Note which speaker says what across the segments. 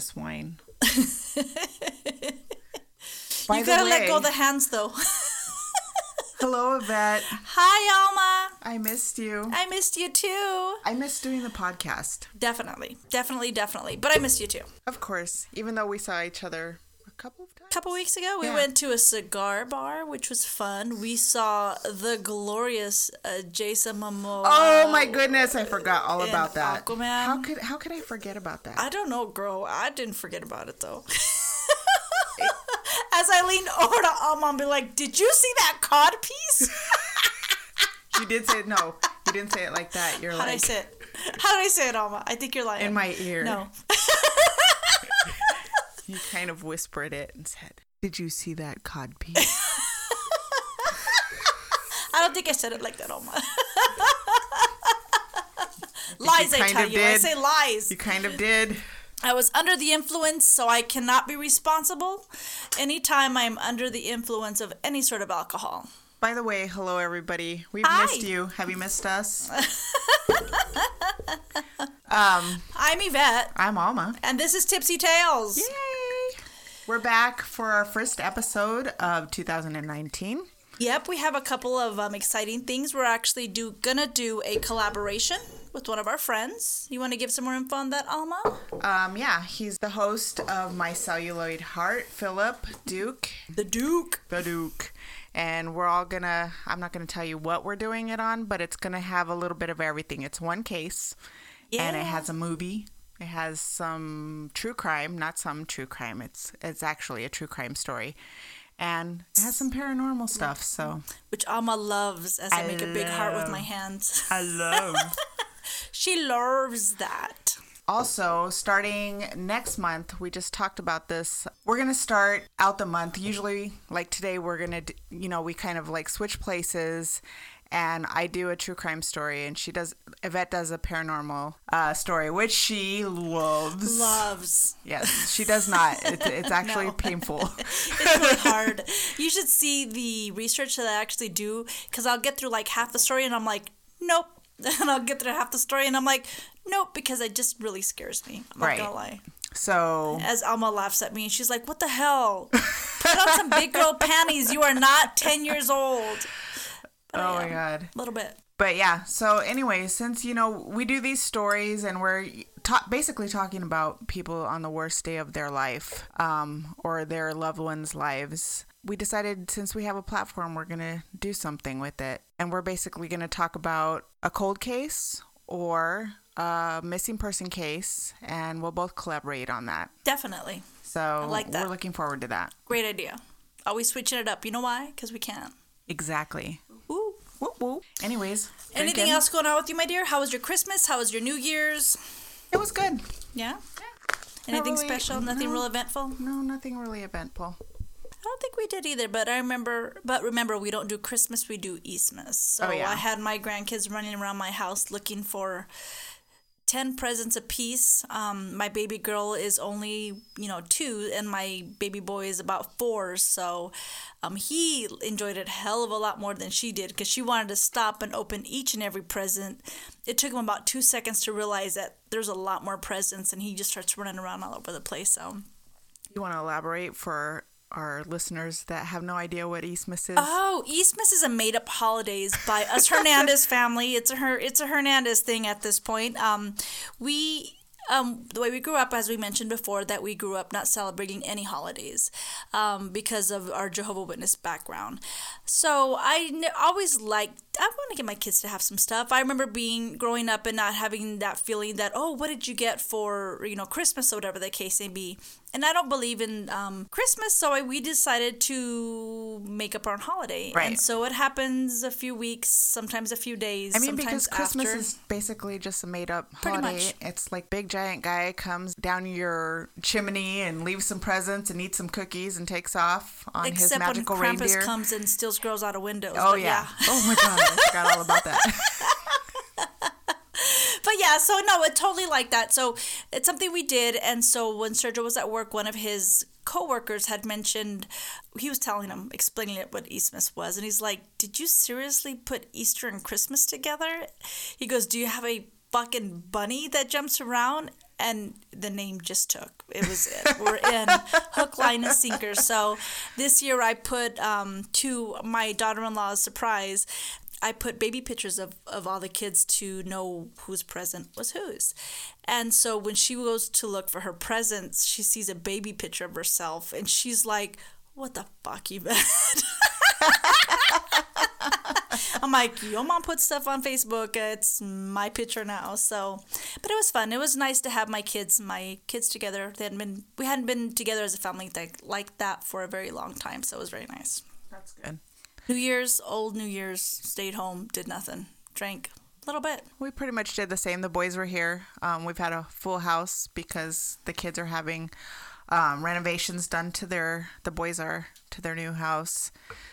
Speaker 1: this wine.
Speaker 2: By you gotta way, let go of the hands though.
Speaker 1: hello, Yvette.
Speaker 2: Hi, Alma.
Speaker 1: I missed you.
Speaker 2: I missed you too.
Speaker 1: I missed doing the podcast.
Speaker 2: Definitely, definitely, definitely. But I missed you too.
Speaker 1: Of course, even though we saw each other a couple of times.
Speaker 2: A couple weeks ago, we yeah. went to a cigar bar, which was fun. We saw the glorious uh, Jason Momoa.
Speaker 1: Oh my goodness, I forgot all about that. Aquaman. How could how could I forget about that?
Speaker 2: I don't know, girl. I didn't forget about it though. As I leaned over to Alma and be like, "Did you see that cod piece?"
Speaker 1: you did say it. No, you didn't say it like that. You're
Speaker 2: How
Speaker 1: like.
Speaker 2: How did I say it? How did I say it, Alma? I think you're lying.
Speaker 1: In my ear.
Speaker 2: No.
Speaker 1: you kind of whispered it and said, "Did you see that cod piece?"
Speaker 2: I don't think I said it like that, Alma. lies, I tell you. Did. I say lies.
Speaker 1: You kind of did.
Speaker 2: I was under the influence, so I cannot be responsible anytime I'm under the influence of any sort of alcohol.
Speaker 1: By the way, hello everybody. We've Hi. missed you. Have you missed us?
Speaker 2: um, I'm Yvette.
Speaker 1: I'm Alma.
Speaker 2: And this is Tipsy Tales.
Speaker 1: Yay! We're back for our first episode of 2019.
Speaker 2: Yep, we have a couple of um, exciting things. We're actually do gonna do a collaboration with one of our friends. You want to give some more info on that, Alma?
Speaker 1: Um, yeah, he's the host of My Celluloid Heart, Philip Duke.
Speaker 2: The Duke.
Speaker 1: The Duke. And we're all gonna, I'm not gonna tell you what we're doing it on, but it's gonna have a little bit of everything. It's one case, yeah. and it has a movie. It has some true crime, not some true crime. It's it's actually a true crime story and it has some paranormal stuff. So,
Speaker 2: which Alma loves, as I, I make a big heart with my hands.
Speaker 1: I love.
Speaker 2: she loves that.
Speaker 1: Also, starting next month, we just talked about this. We're going to start out the month. Usually, like today, we're going to, you know, we kind of like switch places and I do a true crime story, and she does. Yvette does a paranormal uh, story, which she loves.
Speaker 2: Loves.
Speaker 1: Yes, she does not. It's, it's actually no. painful.
Speaker 2: it's really hard. You should see the research that I actually do, because I'll get through like half the story, and I'm like, nope. And I'll get through half the story, and I'm like, nope, because it just really scares me. I'm not right. gonna lie.
Speaker 1: So
Speaker 2: as Alma laughs at me, and she's like, "What the hell? Put on some big girl panties. You are not ten years old."
Speaker 1: But oh my god.
Speaker 2: A little bit.
Speaker 1: But yeah, so anyway, since you know we do these stories and we're ta- basically talking about people on the worst day of their life um, or their loved ones' lives, we decided since we have a platform, we're gonna do something with it, and we're basically gonna talk about a cold case or a missing person case, and we'll both collaborate on that.
Speaker 2: Definitely.
Speaker 1: So I like that. we're looking forward to that.
Speaker 2: Great idea. Always switching it up. You know why? Because we can.
Speaker 1: Exactly. Whoop, whoop. Anyways.
Speaker 2: Anything else going on with you, my dear? How was your Christmas? How was your New Year's?
Speaker 1: It was good.
Speaker 2: Yeah? Anything really, special? Nothing no, real eventful?
Speaker 1: No, nothing really eventful.
Speaker 2: I don't think we did either, but I remember. But remember, we don't do Christmas; we do Eastmas. So oh, yeah. I had my grandkids running around my house looking for 10 presents apiece. Um, my baby girl is only, you know, two, and my baby boy is about four. So um, he enjoyed it hell of a lot more than she did because she wanted to stop and open each and every present. It took him about two seconds to realize that there's a lot more presents, and he just starts running around all over the place. So,
Speaker 1: you want to elaborate for our listeners that have no idea what Eastmas is?
Speaker 2: Oh, Eastmas is a made-up holidays by us Hernandez family. It's a her, it's a Hernandez thing at this point. Um, we um, the way we grew up, as we mentioned before, that we grew up not celebrating any holidays um, because of our Jehovah Witness background. So I n- always liked. I want to get my kids to have some stuff. I remember being growing up and not having that feeling that oh, what did you get for you know Christmas or whatever the case may be and I don't believe in um, Christmas, so I, we decided to make up our own holiday. Right. And so it happens a few weeks, sometimes a few days.
Speaker 1: I mean, because Christmas after. is basically just a made up holiday. Much. It's like big giant guy comes down your chimney and leaves some presents and eats some cookies and takes off on
Speaker 2: Except
Speaker 1: his magical
Speaker 2: when Krampus
Speaker 1: reindeer.
Speaker 2: comes and steals girls out of windows.
Speaker 1: Oh yeah. yeah. Oh my god, I forgot all about that.
Speaker 2: but yeah, so no, it totally like that. So it's something we did, and so when Sergio was at work, one of his coworkers had mentioned he was telling him explaining it what Eastmas was, and he's like, "Did you seriously put Easter and Christmas together?" He goes, "Do you have a fucking bunny that jumps around and the name just took. It was it. We're in hook, line, and sinker. So this year I put um, to my daughter-in-law's surprise. I put baby pictures of, of all the kids to know whose present was whose. And so when she goes to look for her presents, she sees a baby picture of herself and she's like, What the fuck, Yvette? I'm like, your mom put stuff on Facebook. It's my picture now. So, but it was fun. It was nice to have my kids, my kids together. They hadn't been, we hadn't been together as a family like, like that for a very long time. So it was very nice.
Speaker 1: That's good.
Speaker 2: New Year's, old New Year's, stayed home, did nothing, drank a little bit.
Speaker 1: We pretty much did the same. The boys were here. Um, we've had a full house because the kids are having um, renovations done to their. The boys are to their new house.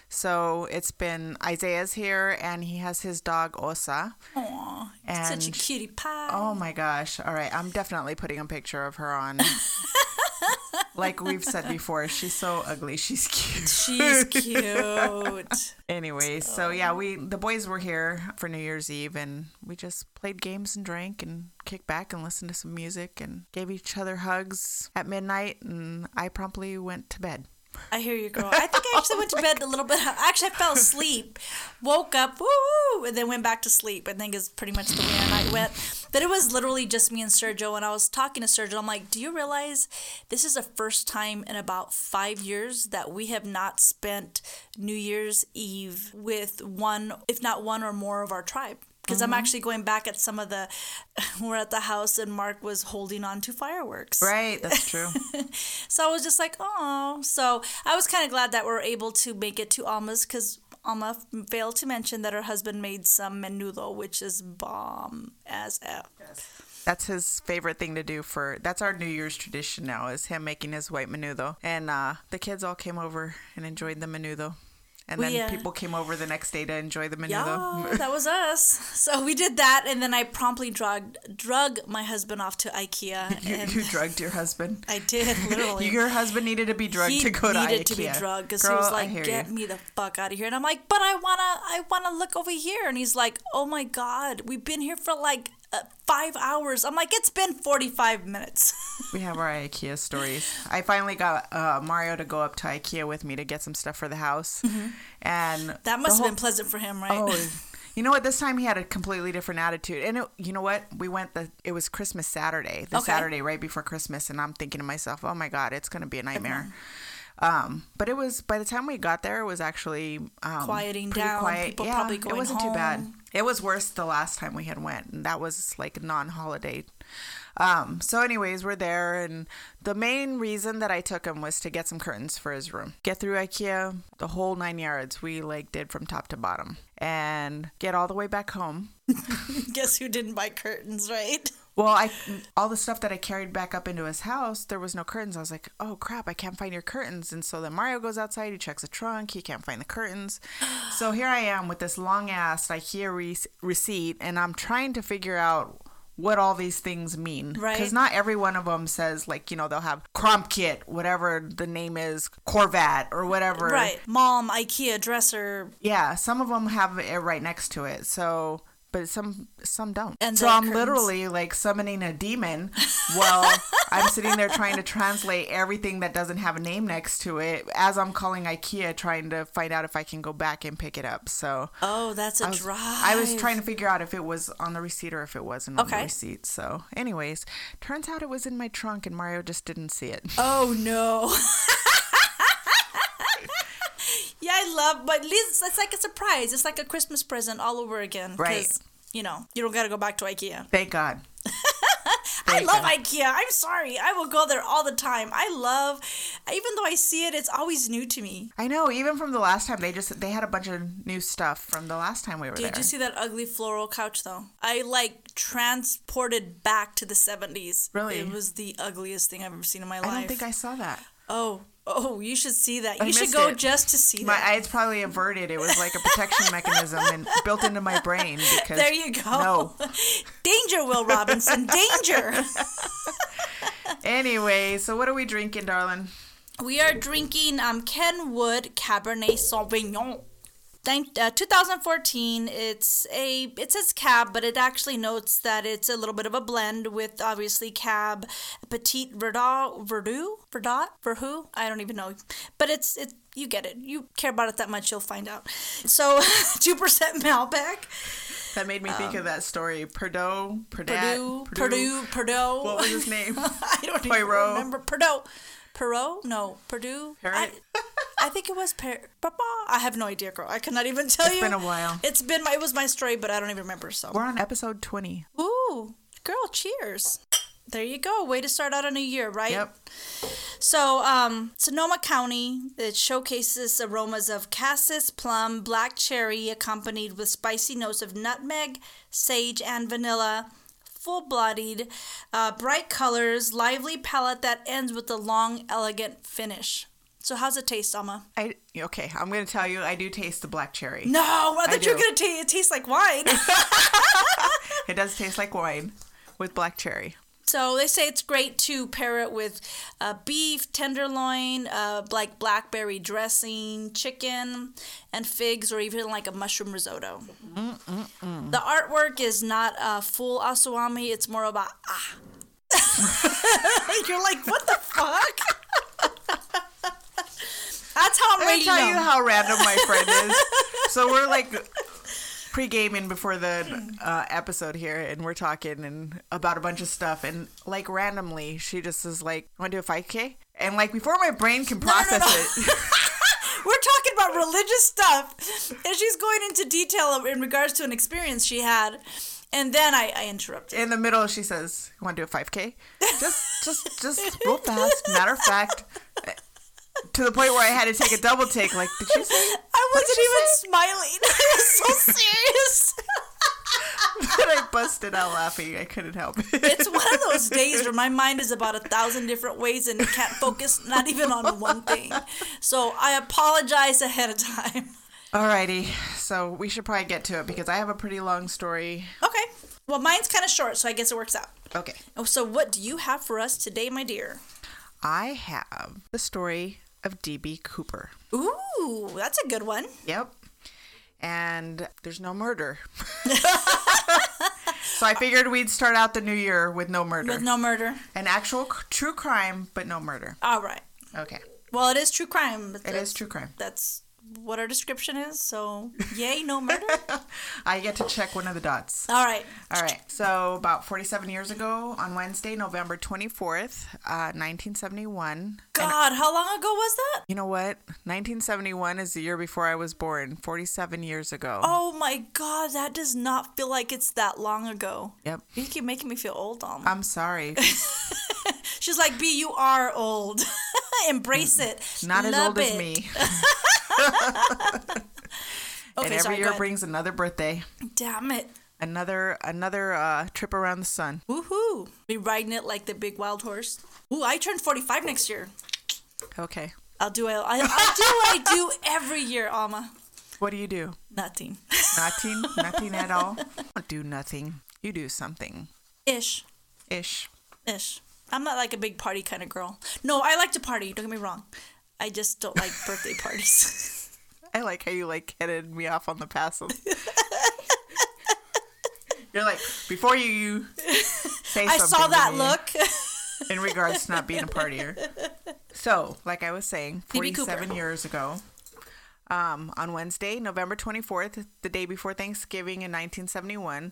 Speaker 1: So it's been Isaiah's here, and he has his dog Osa.
Speaker 2: Aw,
Speaker 1: And-
Speaker 2: such a cutie pie.
Speaker 1: Oh my gosh! All right, I'm definitely putting a picture of her on. like we've said before, she's so ugly. She's cute.
Speaker 2: She's cute.
Speaker 1: Anyway, so yeah, we the boys were here for New Year's Eve, and we just played games and drank and kicked back and listened to some music and gave each other hugs at midnight. And I promptly went to bed.
Speaker 2: I hear you, girl. I think I actually went to oh bed a little bit. Actually, I fell asleep, woke up, woo, woo, and then went back to sleep. I think is pretty much the way our night went. But it was literally just me and Sergio. And I was talking to Sergio. I'm like, "Do you realize this is the first time in about five years that we have not spent New Year's Eve with one, if not one or more of our tribe?" Because I'm actually going back at some of the. We're at the house and Mark was holding on to fireworks.
Speaker 1: Right, that's true.
Speaker 2: So I was just like, oh. So I was kind of glad that we are able to make it to Alma's because Alma failed to mention that her husband made some menudo, which is bomb as f.
Speaker 1: that's his favorite thing to do for. That's our New Year's tradition now is him making his white menudo, and uh, the kids all came over and enjoyed the menudo. And then
Speaker 2: We, uh,
Speaker 1: people came over the next day to enjoy the menudo.
Speaker 2: Yeah, that was us. So we did that, and then I promptly drugged drug my husband off to IKEA,
Speaker 1: You, you drugged your husband.
Speaker 2: I did literally.
Speaker 1: Your husband needed to be drugged
Speaker 2: he
Speaker 1: to go to
Speaker 2: needed
Speaker 1: IKEA.
Speaker 2: to be drugged because he was like, "Get
Speaker 1: you.
Speaker 2: me the fuck out of here!" And I'm like, "But I wanna, I wanna look over here." And he's like, "Oh my god, we've been here for like uh, five hours." I'm like, "It's been 45 minutes."
Speaker 1: We have our IKEA stories. I finally got uh, Mario to go up to IKEA with me to get some stuff for the house, and
Speaker 2: Mm-hmm. that must have
Speaker 1: whole-
Speaker 2: been pleasant for him, right?
Speaker 1: Oh, you know what? This time he had a completely different attitude, and it, you know what? We went the. It was Christmas Saturday, the
Speaker 2: Okay.
Speaker 1: Saturday right before Christmas, and I'm thinking to myself, "Oh my God, it's gonna be a nightmare." Um, but it was by the time we got there, it was actually um,
Speaker 2: Quieting down,
Speaker 1: Quiet.
Speaker 2: people
Speaker 1: yeah,
Speaker 2: probably
Speaker 1: it wasn't too bad. It was worse the last time we had went, and that was like non-holiday. Um, so, anyways, we're there, and the main reason that I took him was to get some curtains for his room. Get through IKEA, the whole nine yards. We like did from top to bottom, and get all the way back home.
Speaker 2: Guess who didn't buy curtains, right?
Speaker 1: Well, I all the stuff that I carried back up into his house, there was no curtains. I was like, "Oh crap, I can't find your curtains." And so then Mario goes outside, he checks the trunk, he can't find the curtains. So here I am with this long ass IKEA re- receipt, and I'm trying to figure out what all these things mean.
Speaker 2: Right.
Speaker 1: Because not every one of them says like you know they'll have Crom Kit, whatever the name is, Corvette or whatever.
Speaker 2: Right. Mom, IKEA dresser.
Speaker 1: Yeah, some of them have it right next to it. So, but some some don't.
Speaker 2: And
Speaker 1: so I'm
Speaker 2: curtains.
Speaker 1: literally like summoning a demon while I'm sitting there trying to translate everything that doesn't have a name next to it as I'm calling IKEA trying to find out if I can go back and pick it up. So
Speaker 2: Oh, that's a
Speaker 1: I was,
Speaker 2: drive.
Speaker 1: I was trying to figure out if it was on the receipt or if it wasn't on
Speaker 2: Okay.
Speaker 1: the receipt. So, anyways, turns out it was in my trunk and Mario just didn't see it.
Speaker 2: Oh no. I love, but at least it's like a surprise. It's like a Christmas present all over again.
Speaker 1: Right.
Speaker 2: You know, you don't got to go back to IKEA.
Speaker 1: Thank God.
Speaker 2: I love
Speaker 1: God.
Speaker 2: IKEA. I'm sorry. I will go there all the time. I love, even though I see it, it's always new to me.
Speaker 1: I know. Even from the last time, they just they had a bunch of new stuff from the last time we were
Speaker 2: Did
Speaker 1: there.
Speaker 2: Did you see that ugly floral couch though? I like transported back to the 70s.
Speaker 1: Really?
Speaker 2: It was the ugliest thing I've ever seen in my life.
Speaker 1: I don't think I saw that.
Speaker 2: Oh, oh, you should see that. You should go
Speaker 1: it.
Speaker 2: just to see
Speaker 1: My
Speaker 2: that.
Speaker 1: My eyes probably averted. It was like a protection mechanism and built into my brain because
Speaker 2: There you go.
Speaker 1: No.
Speaker 2: Danger, Will Robinson. Danger.
Speaker 1: Anyway, so what are we drinking, darling?
Speaker 2: We are drinking um Kenwood Cabernet Sauvignon. Uh, 2014. It's a it says cab, but it actually notes that it's a little bit of a blend with obviously cab, petite verdot, verdot, verdot, verhu. I don't even know, but it's it. You get it. You care about it that much, you'll find out. So, two percent Malbec.
Speaker 1: That made me think of that story. Perdot, Perdat,
Speaker 2: Um, Purdue, Purdue, Purdue.
Speaker 1: What was his name?
Speaker 2: I don't even remember. Purdue. Perot? No, Purdue. I,
Speaker 1: Parrot?
Speaker 2: I think it was per- Papa. I have no idea, girl. I cannot even tell
Speaker 1: It's
Speaker 2: you.
Speaker 1: It's been a while.
Speaker 2: It's been my. It was my story, but I don't even remember. So.
Speaker 1: We're on episode 20.
Speaker 2: Ooh, girl, cheers. There you go. Way to start out a new year, right?
Speaker 1: Yep.
Speaker 2: So, um, Sonoma County, it showcases aromas of cassis, plum, black cherry, accompanied with spicy notes of nutmeg, sage, and vanilla. Full bodied, uh, bright colors, lively palate that ends with a long, elegant finish. So, how's it taste, Alma?
Speaker 1: I okay. I'm gonna tell you. I do taste the black cherry.
Speaker 2: No, I thought you were going to taste it tastes like wine.
Speaker 1: It does taste like wine with black cherry.
Speaker 2: So they say it's great to pair it with uh, beef, tenderloin, uh, like blackberry dressing, chicken, and figs, or even like a mushroom risotto. The artwork is not a full aswami; it's more about ah. You're like, what the fuck? That's how I'm
Speaker 1: gonna
Speaker 2: rating
Speaker 1: tell you how random my friend is. So we're like pre-gaming before the uh, episode here, and we're talking and about a bunch of stuff, and like randomly, she just is like, "Want to do a 5K?" And like before my brain can
Speaker 2: no, no.
Speaker 1: process it,
Speaker 2: We're talking about religious stuff, and she's going into detail in regards to an experience she had. And then I, I interrupted.
Speaker 1: in the middle, she says, "You want to do a 5K?" Just, just, just real fast. Matter of fact, to the point where I had to take a double take. Like, did she say?
Speaker 2: I wasn't even smiling. I was so serious.
Speaker 1: But I busted out laughing. I couldn't help it.
Speaker 2: it's one of those days where my mind is about a thousand different ways and can't focus not even on one thing. So I apologize ahead of time.
Speaker 1: Alrighty, so we should probably get to it because I have a pretty long story.
Speaker 2: Okay. Well, mine's kind of short, so I guess it works out.
Speaker 1: Okay.
Speaker 2: Oh, so what do you have for us today, my dear?
Speaker 1: I have the story of DB Cooper.
Speaker 2: Ooh, that's a good one.
Speaker 1: Yep. And there's no murder. so I figured we'd start out the new year with no murder.
Speaker 2: With no murder.
Speaker 1: An actual c- true crime, but no murder.
Speaker 2: All right.
Speaker 1: Okay.
Speaker 2: Well, it is true crime. But
Speaker 1: It is true crime.
Speaker 2: That's what our description is. So, yay, no murder.
Speaker 1: I get to check one of the dots.
Speaker 2: All right.
Speaker 1: All right. So about 47 years ago, on Wednesday, November 24th, uh, 1971.
Speaker 2: God, how long ago was that?
Speaker 1: You know what? 1971 is the year before I was born. 47 years ago.
Speaker 2: Oh my God, that does not feel like it's that long ago.
Speaker 1: Yep.
Speaker 2: You keep making me feel old, Alma.
Speaker 1: I'm sorry.
Speaker 2: She's like, B, you are old. Embrace it.
Speaker 1: Not as
Speaker 2: Love
Speaker 1: old as me.
Speaker 2: Okay,
Speaker 1: and every
Speaker 2: sorry,
Speaker 1: year brings another birthday,
Speaker 2: Damn it.
Speaker 1: another another uh, trip around the sun.
Speaker 2: Woohoo. Be riding it like the big wild horse. Ooh, I turn 45 next year.
Speaker 1: Okay.
Speaker 2: I'll do, I'll, I'll do what I do every year, Alma.
Speaker 1: What do you do?
Speaker 2: Nothing.
Speaker 1: Nothing. nothing at all. Don't do nothing. You do something.
Speaker 2: Ish.
Speaker 1: Ish.
Speaker 2: Ish. I'm not like a big party kind of girl. No, I like to party. Don't get me wrong. I just don't like birthday parties.
Speaker 1: I like how you like headed me off on the pass. You're like before you, you say
Speaker 2: I saw that look.
Speaker 1: in regards to not being a partier. So, like I was saying, 47 years ago, um, on Wednesday, November 24th, the day before Thanksgiving in 1971,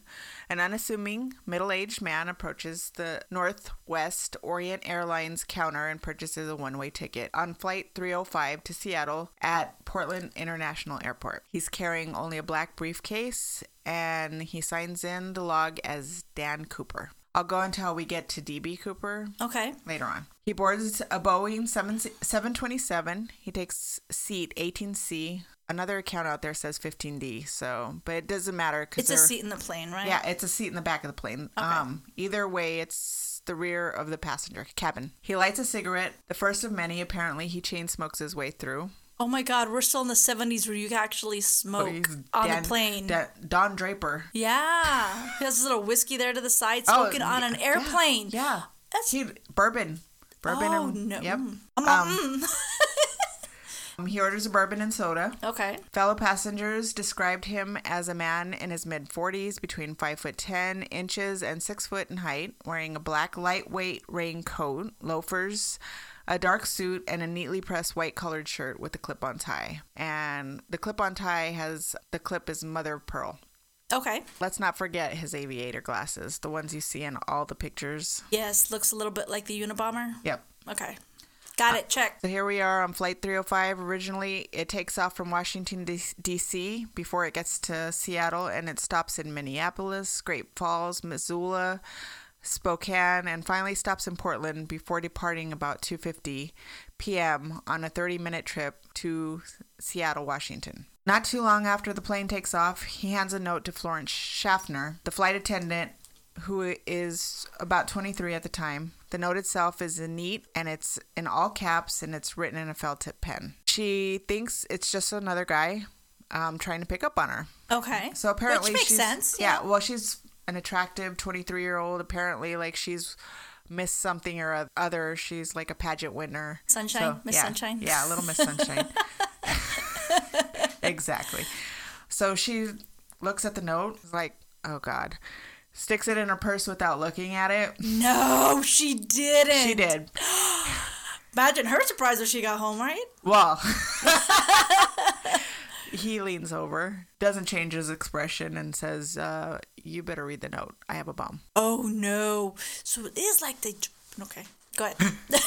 Speaker 1: an unassuming middle aged man approaches the Northwest Orient Airlines counter and purchases a one way ticket on Flight 305 to Seattle at Portland International Airport. He's carrying only a black briefcase and he signs in the log as Dan Cooper. I'll go until we get to DB Cooper
Speaker 2: okay.
Speaker 1: later on. He boards a Boeing 7, 727. He takes seat 18C. Another account out there says 15D. So, but it doesn't matter because
Speaker 2: It's a seat in the plane, right?
Speaker 1: Yeah, it's a seat in the back of the plane. Um, either way, it's the rear of the passenger cabin. He lights a cigarette, the first of many. Apparently, he chain smokes his way through.
Speaker 2: Oh my God, we're still in the 70s where you actually smoke
Speaker 1: He's
Speaker 2: on
Speaker 1: Dan-
Speaker 2: the plane.
Speaker 1: Don Draper.
Speaker 2: yeah. He has a little whiskey there to the side,
Speaker 1: Oh,
Speaker 2: smoking on an airplane.
Speaker 1: Yeah,
Speaker 2: That's
Speaker 1: he bourbon, bourbon.
Speaker 2: Oh,
Speaker 1: and,
Speaker 2: no.
Speaker 1: Yep.
Speaker 2: I'm like, mm. Um, mm.
Speaker 1: Um, he orders a bourbon and soda.
Speaker 2: Okay.
Speaker 1: Fellow passengers described him as a man in his mid 40s, between 5 foot 10 inches and 6 foot in height, wearing a black lightweight raincoat, loafers, a dark suit, and a neatly pressed white colored shirt with a clip on tie. And the clip on tie has the clip is mother of pearl.
Speaker 2: Okay.
Speaker 1: Let's not forget his aviator glasses, the ones you see in all the pictures.
Speaker 2: Yes, looks a little bit like the Unabomber.
Speaker 1: Yep.
Speaker 2: Okay. Got it. Check.
Speaker 1: So here we are on Flight 305. Originally, it takes off from Washington, D.C. before it gets to Seattle, and it stops in Minneapolis, Great Falls, Missoula, Spokane, and finally stops in Portland before departing about 2:50 p.m. on a 30-minute trip to Seattle, Washington. Not too long after the plane takes off, he hands a note to Florence Schaffner, the flight attendant who is about 23 at the time. The note itself is neat and it's in all caps and it's written in a felt tip pen. She thinks it's just another guy um, trying to pick up on her.
Speaker 2: Okay.
Speaker 1: So apparently
Speaker 2: Which makes
Speaker 1: she's
Speaker 2: sense.
Speaker 1: yeah. Well, she's an attractive 23 year old. Apparently, like she's missed something or other. She's like a pageant winner.
Speaker 2: Sunshine?
Speaker 1: So,
Speaker 2: Miss
Speaker 1: yeah,
Speaker 2: Sunshine?
Speaker 1: Yeah, a little Miss Sunshine. exactly. So she looks at the note, like, oh God. Sticks it in her purse without looking at it.
Speaker 2: No, she didn't.
Speaker 1: She did.
Speaker 2: Imagine her surprise when she got home, right?
Speaker 1: Well, he leans over, doesn't change his expression, and says, uh, You better read the note. I have a bomb.
Speaker 2: Oh no. So it is like they. Okay. Go ahead.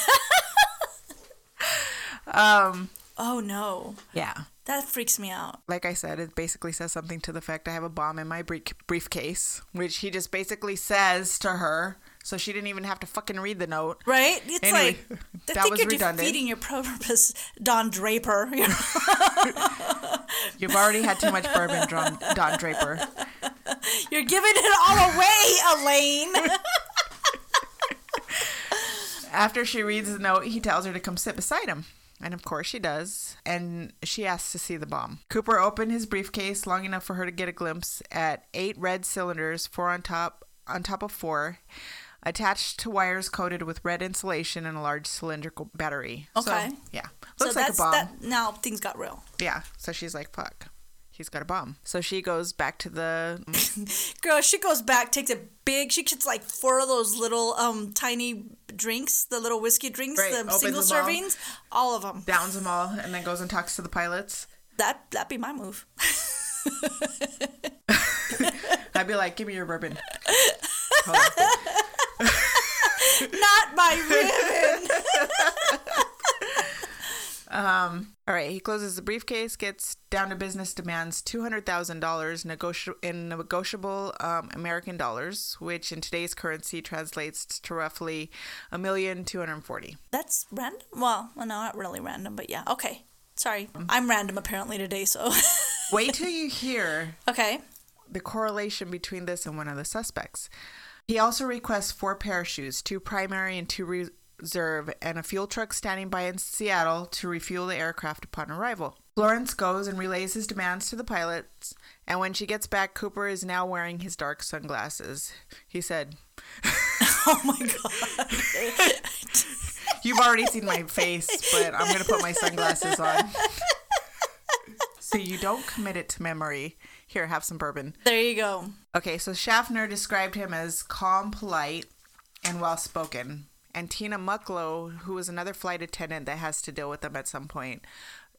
Speaker 1: Um,
Speaker 2: oh no.
Speaker 1: yeah.
Speaker 2: That freaks me out.
Speaker 1: Like I said, it basically says something to the effect I have a bomb in my brief- briefcase, which he just basically says to her. So she didn't even have to fucking read the note.
Speaker 2: Right? It's
Speaker 1: Anyway,
Speaker 2: like I
Speaker 1: that
Speaker 2: think
Speaker 1: was
Speaker 2: you're
Speaker 1: redundant.
Speaker 2: defeating your purpose, Don Draper.
Speaker 1: You've already had too much bourbon, Don, Don Draper.
Speaker 2: You're giving it all away, Elaine.
Speaker 1: After she reads the note, he tells her to come sit beside him. And of course she does. And she asks to see the bomb. Cooper opened his briefcase long enough for her to get a glimpse at eight red cylinders, four on top on top of four, attached to wires coated with red insulation and a large cylindrical battery. So,
Speaker 2: Okay.
Speaker 1: yeah.
Speaker 2: so
Speaker 1: Looks like a bomb.
Speaker 2: that. Now things got real.
Speaker 1: Yeah. So she's like, fuck. He's got a bomb. So she goes back to the
Speaker 2: Girl, she goes back, takes a big. She gets like four of those little um tiny drinks, the little whiskey drinks,
Speaker 1: Right,
Speaker 2: the
Speaker 1: opens
Speaker 2: single
Speaker 1: them all.
Speaker 2: servings, all of them.
Speaker 1: downs them all and then goes and talks to the pilots.
Speaker 2: That that'd be my move.
Speaker 1: I'd be like, give me your bourbon.
Speaker 2: Not my ribbon.
Speaker 1: Um, all right, he closes the briefcase, gets down to business, demands two hundred thousand dollars in negotiable um, American dollars, which in today's currency translates to roughly a million two hundred forty.
Speaker 2: That's random. Well, well, no, not really random, but yeah. Okay. Sorry, I'm random apparently today. So,
Speaker 1: Wait till you hear
Speaker 2: okay.
Speaker 1: the correlation between this and one of the suspects. He also requests four parachutes, two primary and two reserve, and a fuel truck standing by in Seattle to refuel the aircraft upon arrival. Florence goes and relays his demands to the pilots, and when she gets back, Cooper is now wearing his dark sunglasses. He said,
Speaker 2: Oh my god.
Speaker 1: You've already seen my face, but I'm going to put my sunglasses on. so you don't commit it to memory. Here, have some bourbon.
Speaker 2: There you go.
Speaker 1: Okay, so Schaffner described him as calm, polite, and well spoken. And Tina Mucklow, who was another flight attendant that has to deal with them at some point,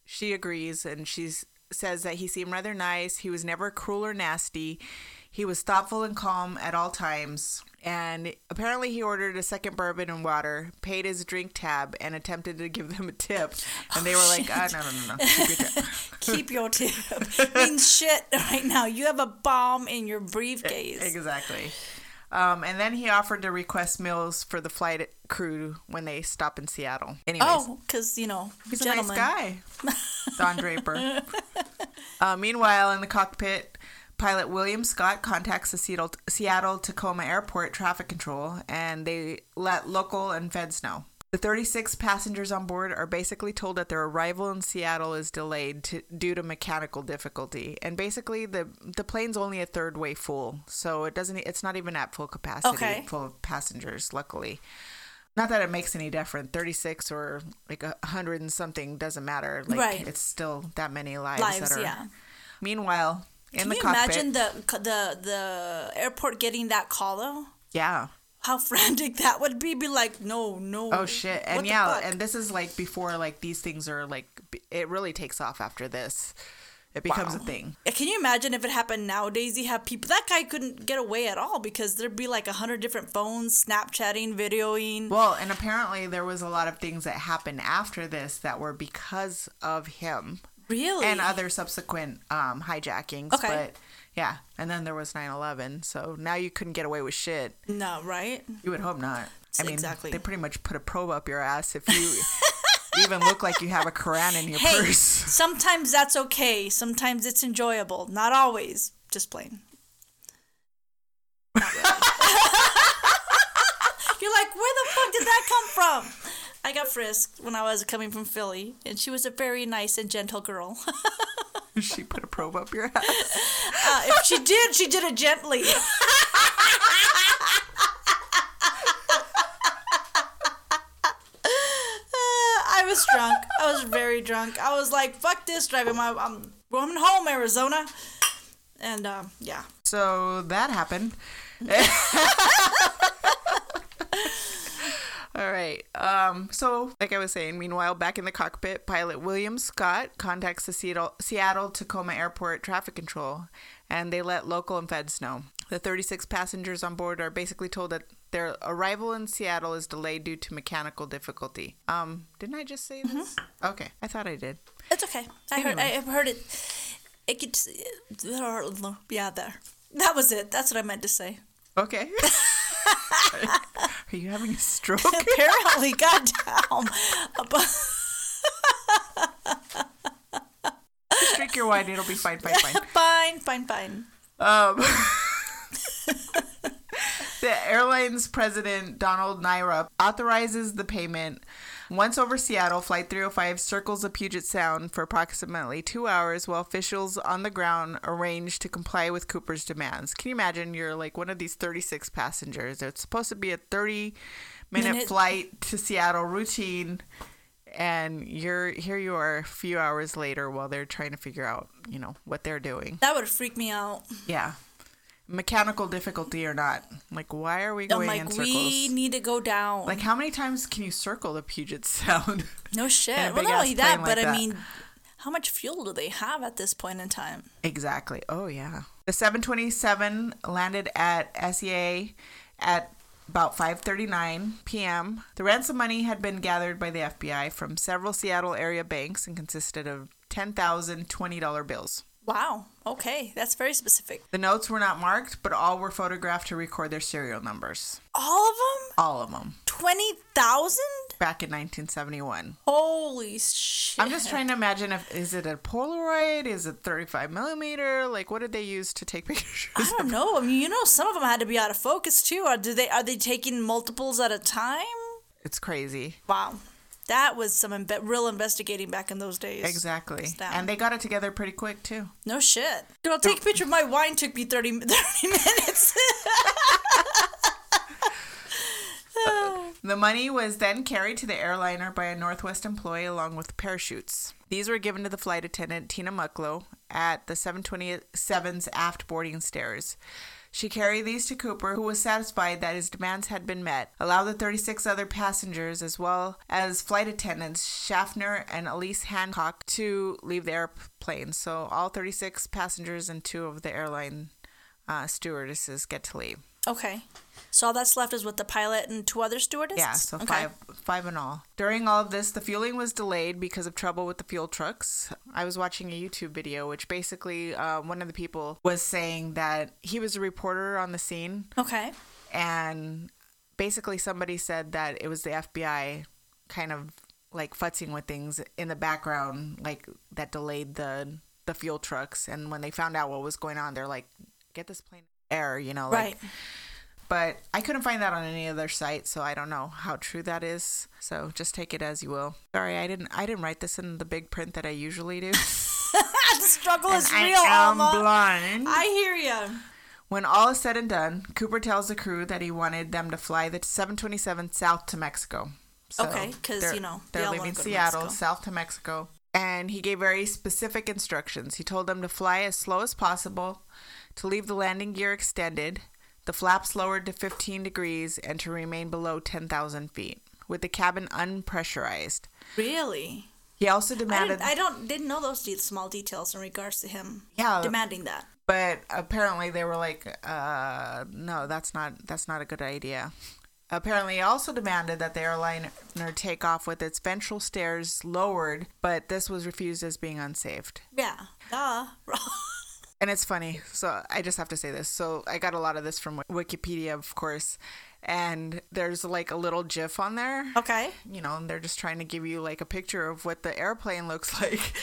Speaker 1: she agrees and she says that he seemed rather nice. He was never cruel or nasty. He was thoughtful and calm at all times. And apparently, he ordered a second bourbon and water, paid his drink tab, and attempted to give them a tip. And they were like, ah, no, no, no, no. Keep your tip.
Speaker 2: Keep your tip. means shit right now. You have a bomb in your briefcase.
Speaker 1: Exactly. Um, and then he offered to request meals for the flight crew when they stop in Seattle. Anyways,
Speaker 2: Oh, because you know,
Speaker 1: he's
Speaker 2: gentlemen.
Speaker 1: a nice guy, Don Draper. uh, meanwhile, in the cockpit, pilot William Scott contacts the Seattle, Seattle Tacoma Airport traffic control, and they let local and feds know. The 36 passengers on board are basically told that their arrival in Seattle is delayed to, due to mechanical difficulty, and basically the the plane's only a third way full, so it doesn't it's not even at full capacity,
Speaker 2: Okay.
Speaker 1: full of passengers. Luckily, Not that it makes any difference. 36 or like a 100 and something doesn't matter. Like
Speaker 2: Right.
Speaker 1: it's still that many lives,
Speaker 2: Lives,
Speaker 1: that are.
Speaker 2: yeah.
Speaker 1: Meanwhile, in
Speaker 2: Can
Speaker 1: the
Speaker 2: you
Speaker 1: cockpit.
Speaker 2: imagine the the the airport getting that call though?
Speaker 1: yeah.
Speaker 2: How frantic that would be! Be like, no, no.
Speaker 1: Oh shit. And yeah,
Speaker 2: fuck?
Speaker 1: and this is like before like these things are like it really takes off after this. It becomes a thing.
Speaker 2: Can you imagine if it happened nowadays? You have people. That guy couldn't get away at all because there'd be like a hundred different phones, Snapchatting, videoing.
Speaker 1: Well, and apparently there was a lot of things that happened after this that were because of him
Speaker 2: really?
Speaker 1: and other subsequent um, hijackings.
Speaker 2: Okay.
Speaker 1: But yeah, and then there was 9/11, so now you couldn't get away with shit.
Speaker 2: no, right?
Speaker 1: You would hope not. I mean,
Speaker 2: Exactly.
Speaker 1: they pretty much put a probe up your ass if you even look like you have a Quran in your
Speaker 2: Hey,
Speaker 1: purse.
Speaker 2: sometimes that's okay. Sometimes it's enjoyable. Not always. Just plain. You're like, where the fuck did that come from? I got frisked when I was coming from Philly, and she was a very nice and gentle girl.
Speaker 1: she put a probe up your ass.
Speaker 2: Uh, if she did, she did it gently. I was drunk. I was very drunk. I was like, "Fuck this driving my I'm going home, Arizona." And um, yeah,
Speaker 1: So that happened. Right. Um, so, like I was saying, meanwhile, back in the cockpit, pilot William Scott contacts the Seattle, Seattle Tacoma Airport traffic control, and they let local and feds know. The 36 passengers on board are basically told that their arrival in Seattle is delayed due to mechanical difficulty. Um, didn't I just say this? Okay, I thought I did.
Speaker 2: it's okay. I heard.
Speaker 1: Anyway.
Speaker 2: I have heard it. It gets. Yeah, there. That was it. That's what I meant to say.
Speaker 1: Okay. are you having a stroke?
Speaker 2: Apparently, goddamn.
Speaker 1: Just drink your wine; it'll be fine, fine, fine.
Speaker 2: fine, fine, fine.
Speaker 1: Um, the airline's president, Donald Nyrop, authorizes the payment. Once over Seattle, Flight 305 circles the Puget Sound for approximately two hours while officials on the ground arrange to comply with Cooper's demands. Can you imagine you're like one of these 36 passengers? It's supposed to be a 30 minute
Speaker 2: Minute.
Speaker 1: flight to Seattle routine. And you're here you are a few hours later while they're trying to figure out, you know, what they're doing.
Speaker 2: That would freak me out.
Speaker 1: Yeah. Mechanical difficulty or not. Like, why are we going
Speaker 2: like,
Speaker 1: in circles?
Speaker 2: we need to go down.
Speaker 1: Like, how many times can you circle the Puget Sound?
Speaker 2: no shit. Well, not only that,
Speaker 1: plane
Speaker 2: but
Speaker 1: like
Speaker 2: I mean, how much fuel do they have at this point in time?
Speaker 1: exactly. Oh, yeah. The 727 landed at SEA at about 5:39 p.m. The ransom money had been gathered by the FBI from several Seattle area banks and consisted of $10,000 $20 bills.
Speaker 2: Wow. Okay, that's very specific.
Speaker 1: The notes were not marked, but all were photographed to record their serial numbers.
Speaker 2: All of them?
Speaker 1: All of them.
Speaker 2: Twenty thousand?
Speaker 1: Back in 1971.
Speaker 2: Holy shit!
Speaker 1: I'm just trying to imagine if is it a Polaroid? Is it 35 millimeter? Like, what did they use to take pictures?
Speaker 2: I don't know. I mean, you know, some of them had to be out of focus too. Or do they? Are they taking multiples at a time?
Speaker 1: It's crazy.
Speaker 2: Wow, that was some imbe- real investigating back in those days.
Speaker 1: Exactly. And they got it together pretty quick too.
Speaker 2: No shit. Girl, take a picture of my wine. Took me 30, 30 minutes.
Speaker 1: The money was then carried to the airliner by a Northwest employee along with parachutes. These were given to the flight attendant, Tina Mucklow, at the 727's aft boarding stairs. She carried these to Cooper, who was satisfied that his demands had been met, allowed the 36 other passengers, as well as flight attendants Schaffner and Elise Hancock, to leave the airplane. So all 36 passengers and two of the airline uh, stewardesses get to leave.
Speaker 2: Okay, so all that's left is with the pilot and two other stewardesses.
Speaker 1: Yeah, so
Speaker 2: Okay.
Speaker 1: five five in all. During all of this, the fueling was delayed because of trouble with the fuel trucks. I was watching a YouTube video, which basically uh, one of the people was saying that he was a reporter on the scene,
Speaker 2: Okay.
Speaker 1: and basically somebody said that it was the FBI kind of like futzing with things in the background, like that delayed the the fuel trucks. And when they found out what was going on, they're like, "Get this plane air," you know, like
Speaker 2: Right.
Speaker 1: but I couldn't find that on any other site, so I don't know how true that is. So just take it as you will. Sorry, I didn't I didn't write this in the big print that I usually do.
Speaker 2: the struggle
Speaker 1: and
Speaker 2: is
Speaker 1: I am
Speaker 2: Alma.
Speaker 1: blind.
Speaker 2: I hear you.
Speaker 1: When all is said and done, Cooper tells the crew that he wanted them to fly the 727 south to Mexico. So
Speaker 2: Okay, 'cause,
Speaker 1: they're-
Speaker 2: you know, they
Speaker 1: they're leaving
Speaker 2: go to
Speaker 1: Seattle south to Mexico, and he gave very specific instructions. He told them to fly as slow as possible, to leave the landing gear extended, the flaps lowered to 15 degrees, and to remain below 10,000 feet, with the cabin unpressurized.
Speaker 2: Really?
Speaker 1: He also
Speaker 2: I,
Speaker 1: demanded,
Speaker 2: didn't, I don't didn't know those de- small details in regards to him
Speaker 1: Yeah.
Speaker 2: demanding that.
Speaker 1: but apparently they were like, uh, "No, that's not that's not a good idea." Apparently, he also demanded that the airliner take off with its ventral stairs lowered, but this was refused as being unsafe.
Speaker 2: Yeah. Duh.
Speaker 1: And it's funny. So I just have to say this. So I got a lot of this from Wikipedia, of course. And there's like a little GIF on there.
Speaker 2: okay.
Speaker 1: You know, and they're just trying to give you like a picture of what the airplane looks like.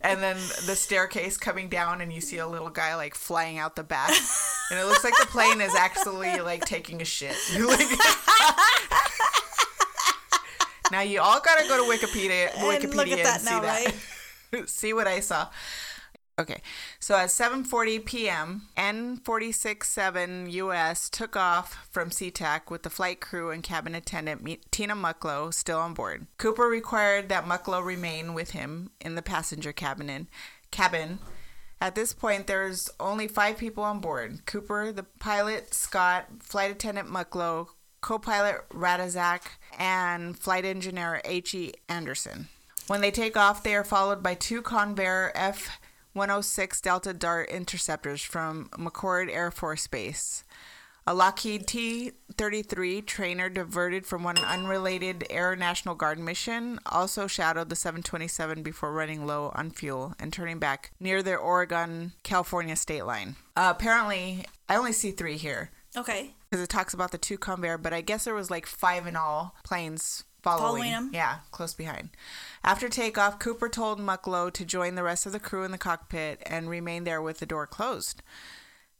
Speaker 1: and then the staircase coming down, and you see a little guy like flying out the back. And it looks like the plane is actually like taking a shit. Now you all gotta go to Wikipedia, Wikipedia
Speaker 2: And look at that
Speaker 1: and
Speaker 2: now,
Speaker 1: see that. see what I saw. Okay, so at 7:40 p.m., N467 US took off from SeaTac with the flight crew and cabin attendant Tina Mucklow still on board. Cooper required that Mucklow remain with him in the passenger cabin. In, cabin. At this point, there's only five people on board: Cooper, the pilot, Scott, flight attendant Mucklow, co-pilot Rataczak, and flight engineer H.E. Anderson. When they take off, they are followed by two Convair F 106 Delta Dart interceptors from McChord Air Force Base. A Lockheed T 33 trainer diverted from one unrelated Air National Guard mission also shadowed the 727 before running low on fuel and turning back near the Oregon California state line. Uh, apparently, I only see three here
Speaker 2: Okay.
Speaker 1: because it talks about the two Convair, but I guess there was like five in all planes following.
Speaker 2: him,
Speaker 1: Yeah, close behind. After takeoff, Cooper told Mucklow to join the rest of the crew in the cockpit and remain there with the door closed.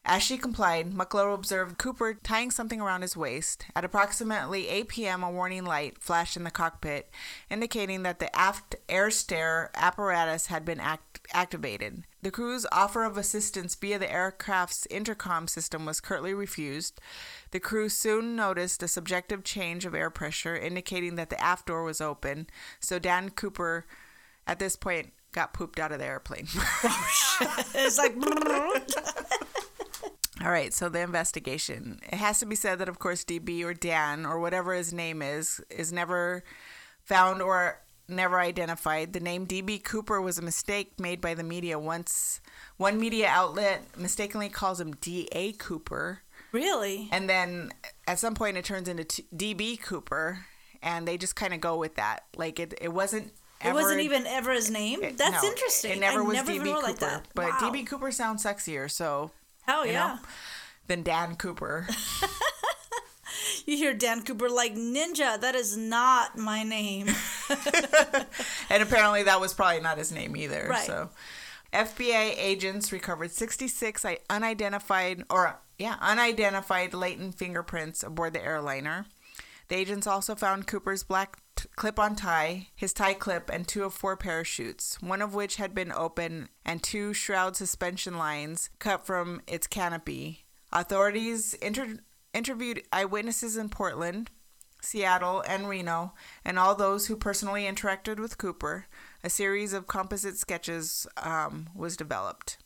Speaker 1: As she complied, Mucklow observed Cooper tying something around his waist. At approximately 8 p.m., a warning light flashed in the cockpit, indicating that the aft air stair apparatus had been act- activated. The crew's offer of assistance via the aircraft's intercom system was curtly refused. The crew soon noticed a subjective change of air pressure, indicating that the aft door was open. So Dan Cooper, at this point, got pooped out of the airplane.
Speaker 2: Oh, it's like
Speaker 1: All right, so the investigation. It has to be said that, of course, DB or Dan or whatever his name is is never found or never identified. The name DB Cooper was a mistake made by the media once. One media outlet mistakenly calls him DA Cooper,
Speaker 2: really.
Speaker 1: and then at some point it turns into t- DB Cooper, and they just kind of go with that. Like it, it wasn't.
Speaker 2: It wasn't even ever his name.
Speaker 1: it-
Speaker 2: That's
Speaker 1: no,
Speaker 2: interesting.
Speaker 1: It never
Speaker 2: I
Speaker 1: was
Speaker 2: never
Speaker 1: DB Cooper,
Speaker 2: like that.
Speaker 1: but
Speaker 2: Wow.
Speaker 1: DB Cooper sounds sexier, so
Speaker 2: Hell yeah.
Speaker 1: know, than Dan Cooper.
Speaker 2: You hear Dan Cooper like Ninja. That is not my name.
Speaker 1: And apparently that was probably not his name either.
Speaker 2: Right.
Speaker 1: So FBI agents recovered 66 i- unidentified or yeah, unidentified latent fingerprints aboard the airliner. The agents also found Cooper's black t- clip-on tie, his tie clip, and two of four parachutes, one of which had been open, and two shroud suspension lines cut from its canopy. Authorities inter- interviewed eyewitnesses in Portland, Seattle, and Reno, and all those who personally interacted with Cooper. A series of composite sketches um, was developed,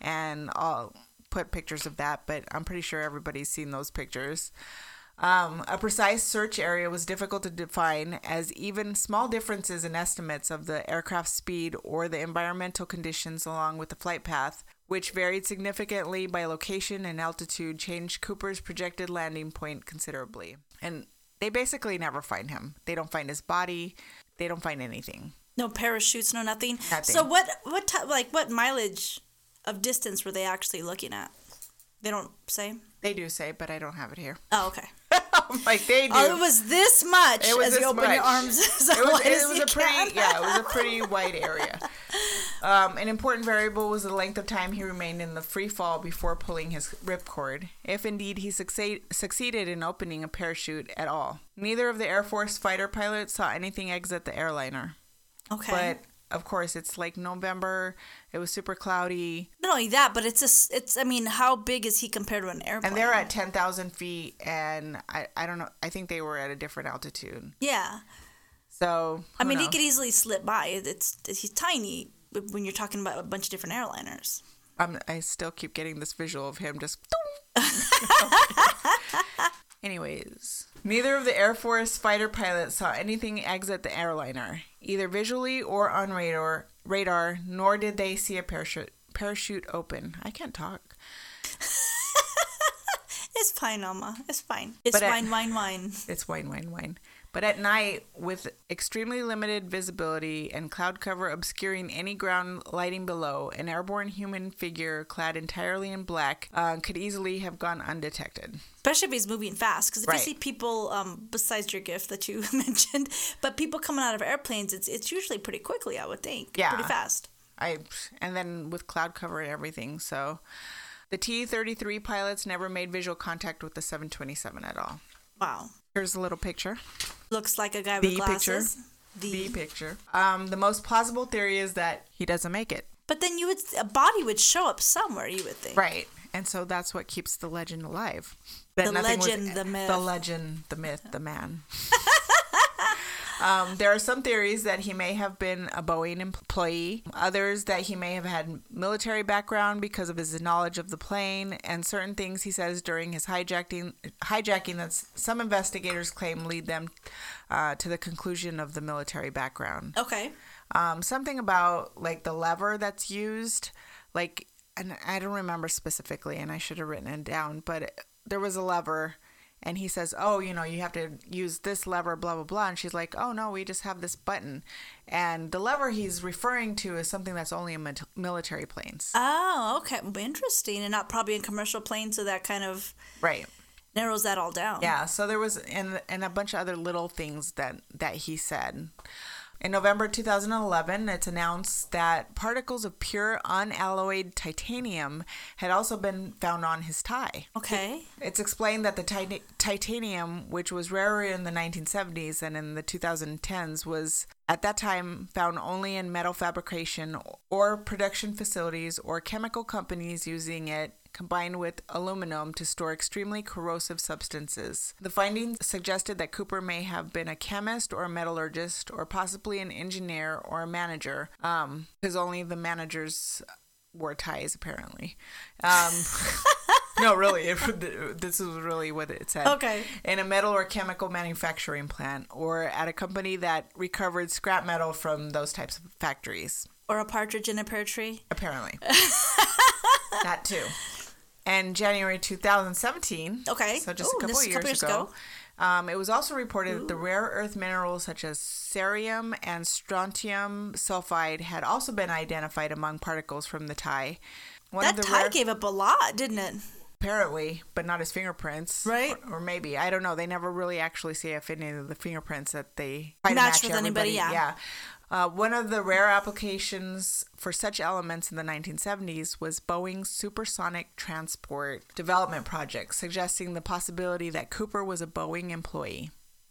Speaker 1: and I'll put pictures of that. But I'm pretty sure everybody's seen those pictures. Um, a precise search area was difficult to define, as even small differences in estimates of the aircraft speed or the environmental conditions along with the flight path, which varied significantly by location and altitude, changed Cooper's projected landing point considerably. And they basically never find him. They don't find his body. They don't find anything.
Speaker 2: No parachutes, no nothing.
Speaker 1: Nothing.
Speaker 2: So what? What ti like what mileage of distance were they actually looking at? They don't say.
Speaker 1: They do say, but I don't have it here.
Speaker 2: Oh, okay.
Speaker 1: like they do.
Speaker 2: Oh, it was this much
Speaker 1: It was
Speaker 2: as you open
Speaker 1: much.
Speaker 2: your arms.
Speaker 1: it was, it was a pretty yeah it was a pretty wide area um, an important variable was the length of time he remained in the free fall before pulling his ripcord if indeed he succeed, succeeded in opening a parachute at all neither of the air force fighter pilots saw anything exit the airliner
Speaker 2: Okay.
Speaker 1: but of course, it's like November. It was super cloudy,
Speaker 2: Not only that, but it's a, it's. I mean, how big is he compared to an airplane?
Speaker 1: and they're at ten thousand feet, and I, I don't know. I think they were at a different altitude.
Speaker 2: yeah.
Speaker 1: So
Speaker 2: I mean, he could easily slip by. It's, it's he's tiny when you're talking about a bunch of different airliners.
Speaker 1: I'm, I still keep getting this visual of him just. Anyways, neither of the Air Force fighter pilots saw anything exit the airliner, either visually or on radar. Radar, nor did they see a parachute parachute open. I can't talk.
Speaker 2: It's fine, Alma. It's fine. It's
Speaker 1: But
Speaker 2: wine, wine, wine.
Speaker 1: It's wine, wine, wine. But at night, with extremely limited visibility and cloud cover obscuring any ground lighting below, an airborne human figure clad entirely in black uh, could easily have gone undetected.
Speaker 2: Especially if he's moving fast. Because if
Speaker 1: Right.
Speaker 2: you see people, um, besides your gift that you mentioned, but people coming out of airplanes, it's it's usually pretty quickly. I would think.
Speaker 1: Yeah.
Speaker 2: Pretty fast.
Speaker 1: I and then with cloud cover and everything. So the T-33 pilots never made visual contact with the 727 at all.
Speaker 2: Wow.
Speaker 1: Here's a little picture.
Speaker 2: Looks like a guy
Speaker 1: The
Speaker 2: with
Speaker 1: picture.
Speaker 2: glasses.
Speaker 1: The picture. Um, the most plausible theory is that he doesn't make it.
Speaker 2: But then you would a body would show up somewhere. You would think.
Speaker 1: Right. And so that's what keeps the legend alive. That
Speaker 2: The
Speaker 1: nothing was-
Speaker 2: legend, the myth.
Speaker 1: The legend, the myth, the man. um, there are some theories that he may have been a Boeing employee, others that he may have had military background because of his knowledge of the plane, and certain things he says during his hijacking hijacking that some investigators claim lead them uh, to the conclusion of the military background.
Speaker 2: Okay.
Speaker 1: um, something about like the lever that's used like and i don't remember specifically and i should have written it down but there was a lever and he says oh you know you have to use this lever blah blah blah and she's like oh no we just have this button and the lever he's referring to is something that's only in military planes
Speaker 2: Oh, okay. Interesting, and not probably in commercial planes, so that kind of
Speaker 1: right
Speaker 2: narrows that all down.
Speaker 1: Yeah, so there was and and a bunch of other little things that that he said. In November 2011, it's announced that particles of pure unalloyed titanium had also been found on his tie.
Speaker 2: Okay.
Speaker 1: It's explained that the tit- titanium, which was rarer in the 1970s than in the 2010s, was at that time found only in metal fabrication or production facilities or chemical companies using it combined with aluminum to store extremely corrosive substances. The findings suggested that Cooper may have been a chemist or a metallurgist or possibly an engineer or a manager, um, because only the managers wore ties apparently. Um, no, really, it, this is really what it said.
Speaker 2: Okay.
Speaker 1: In a metal or chemical manufacturing plant, or at a company that recovered scrap metal from those types of factories.
Speaker 2: Or a partridge in a pear tree.
Speaker 1: Apparently, that too. And January 2017.
Speaker 2: Okay.
Speaker 1: So just
Speaker 2: Ooh,
Speaker 1: a couple years,
Speaker 2: couple years
Speaker 1: ago.
Speaker 2: ago.
Speaker 1: Um, it was also reported that the rare earth minerals such as cerium and strontium sulfide had also been identified among particles from the tie. One
Speaker 2: That
Speaker 1: the
Speaker 2: tie
Speaker 1: rare,
Speaker 2: gave up a lot, didn't it?
Speaker 1: apparently, but not his fingerprints,
Speaker 2: Right.
Speaker 1: Or, or maybe I don't know. They never really actually say if any of the fingerprints that they try to
Speaker 2: Match with anybody, yeah.
Speaker 1: yeah. Uh, one of the rare applications for such elements in the 1970s was Boeing's supersonic transport development project, suggesting the possibility that Cooper was a Boeing employee.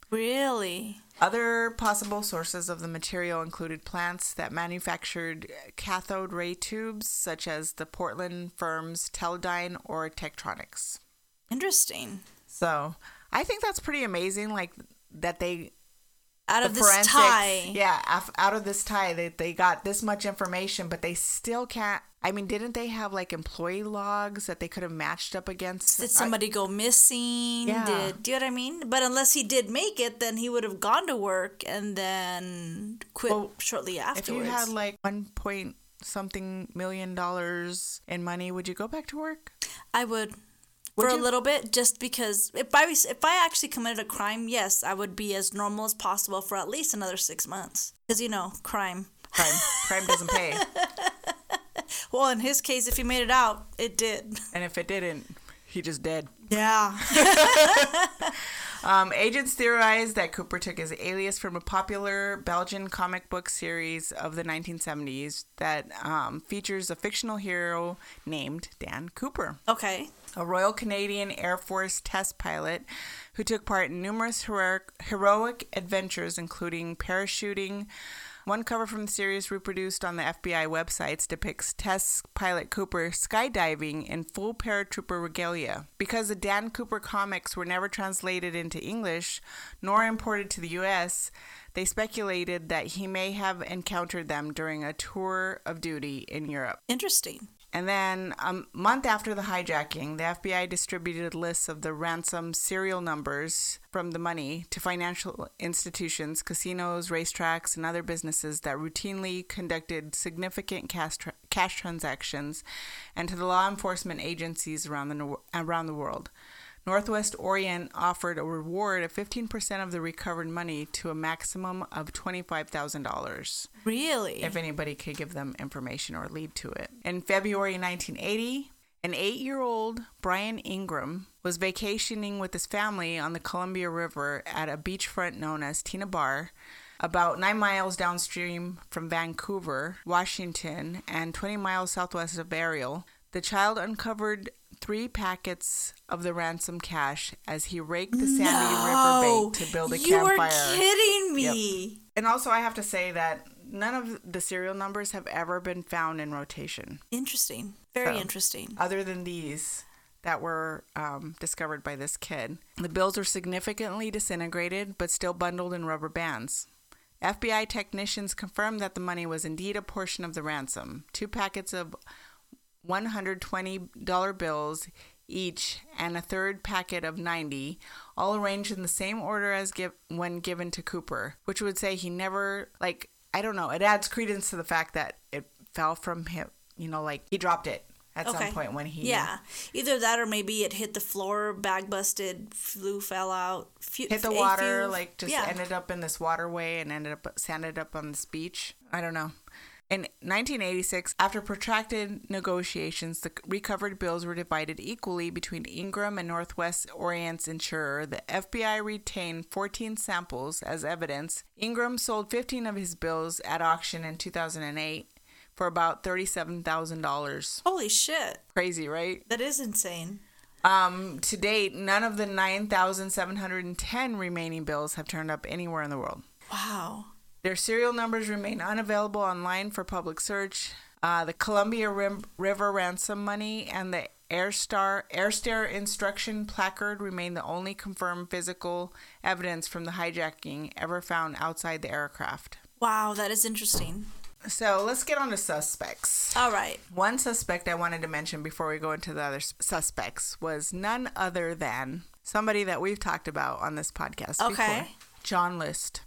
Speaker 2: Really?
Speaker 1: Other possible sources of the material included plants that manufactured cathode ray tubes, such as the Portland firms Teledyne or Tektronix.
Speaker 2: Interesting.
Speaker 1: So I think that's pretty amazing. Like that they
Speaker 2: Out of this tie.
Speaker 1: yeah, af- out of this tie, they they got this much information, but they still can't. I mean, didn't they have like employee logs that they could have matched up against?
Speaker 2: Did somebody go missing?
Speaker 1: Yeah.
Speaker 2: Did do you know what I mean? But unless he did make it, then he would have gone to work and then quit
Speaker 1: Well,
Speaker 2: shortly afterwards.
Speaker 1: if you had like one point something million dollars in money, would you go back to work?
Speaker 2: I would. For
Speaker 1: you?
Speaker 2: a little bit, just because if I was, if I actually committed a crime, yes, I would be as normal as possible for at least another six months. Because you know, crime.
Speaker 1: Crime, crime doesn't pay,
Speaker 2: Well, in his case, if he made it out, it did.
Speaker 1: and if it didn't, he just dead.
Speaker 2: Yeah.
Speaker 1: Um, agents theorized that Cooper took his alias from a popular Belgian comic book series of the 1970s that um, features a fictional hero named Dan Cooper,
Speaker 2: Okay.
Speaker 1: A Royal Canadian Air Force test pilot who took part in numerous heroic, heroic adventures, including parachuting One cover from the series reproduced on the FBI websites depicts test pilot Cooper skydiving in full paratrooper regalia. Because the Dan Cooper comics were never translated into English nor imported to the US, they speculated that he may have encountered them during a tour of duty in Europe.
Speaker 2: Interesting.
Speaker 1: And then a month after the hijacking, the FBI distributed lists of the ransom serial numbers from the money to financial institutions, casinos, racetracks, and other businesses that routinely conducted significant cash, tra- cash transactions, and to the law enforcement agencies around the, around the world. Northwest Orient offered a reward of 15% of the recovered money to a maximum of $25,000
Speaker 2: Really?
Speaker 1: if anybody could give them information or lead to it. In February 1980, an eight year old Brian Ingram was vacationing with his family on the Columbia River at a beachfront known as Tena Bar, about nine miles downstream from Vancouver, Washington, and 20 miles southwest of Ariel. The child uncovered three packets of the ransom cash as he raked the sandy
Speaker 2: no,
Speaker 1: river bait to build a
Speaker 2: you
Speaker 1: campfire.
Speaker 2: are kidding me.
Speaker 1: And also, I have to say that none of the serial numbers have ever been found in rotation,
Speaker 2: Interesting. Very
Speaker 1: So-
Speaker 2: interesting.
Speaker 1: other than these that were um, discovered by this kid. The bills were significantly disintegrated, but still bundled in rubber bands. FBI technicians confirmed that the money was indeed a portion of the ransom. Two packets of $120 bills each and a third packet of 90 all arranged in the same order as give, when given to Cooper which would say he never like I don't know it adds credence to the fact that it fell from him you know like he dropped it at
Speaker 2: Okay.
Speaker 1: some point when he
Speaker 2: Yeah. Either that or maybe it hit the floor, bag busted, flew, fell out. Few,
Speaker 1: hit the water
Speaker 2: few-
Speaker 1: like just
Speaker 2: yeah.
Speaker 1: ended up in this waterway and ended up sanded up on this beach I don't know in 1986, after protracted negotiations, the recovered bills were divided equally between Ingram and Northwest Orient's insurer. The FBI retained 14 samples as evidence. Ingram sold 15 of his bills at auction in 2008 for about $37,000.
Speaker 2: Holy shit.
Speaker 1: Crazy, right?
Speaker 2: That is insane.
Speaker 1: Um, to date, none of the 9,710 remaining bills have turned up anywhere in the world.
Speaker 2: Wow.
Speaker 1: Their serial numbers remain unavailable online for public search. Uh, the Columbia Rim- River ransom money and the Airstar Airstair instruction placard remain the only confirmed physical evidence from the hijacking ever found outside the aircraft.
Speaker 2: Wow, that is interesting.
Speaker 1: So let's get on to suspects.
Speaker 2: All right.
Speaker 1: One suspect I wanted to mention before we go into the other suspects was none other than somebody that we've talked about on this podcast
Speaker 2: Okay.
Speaker 1: before. John List.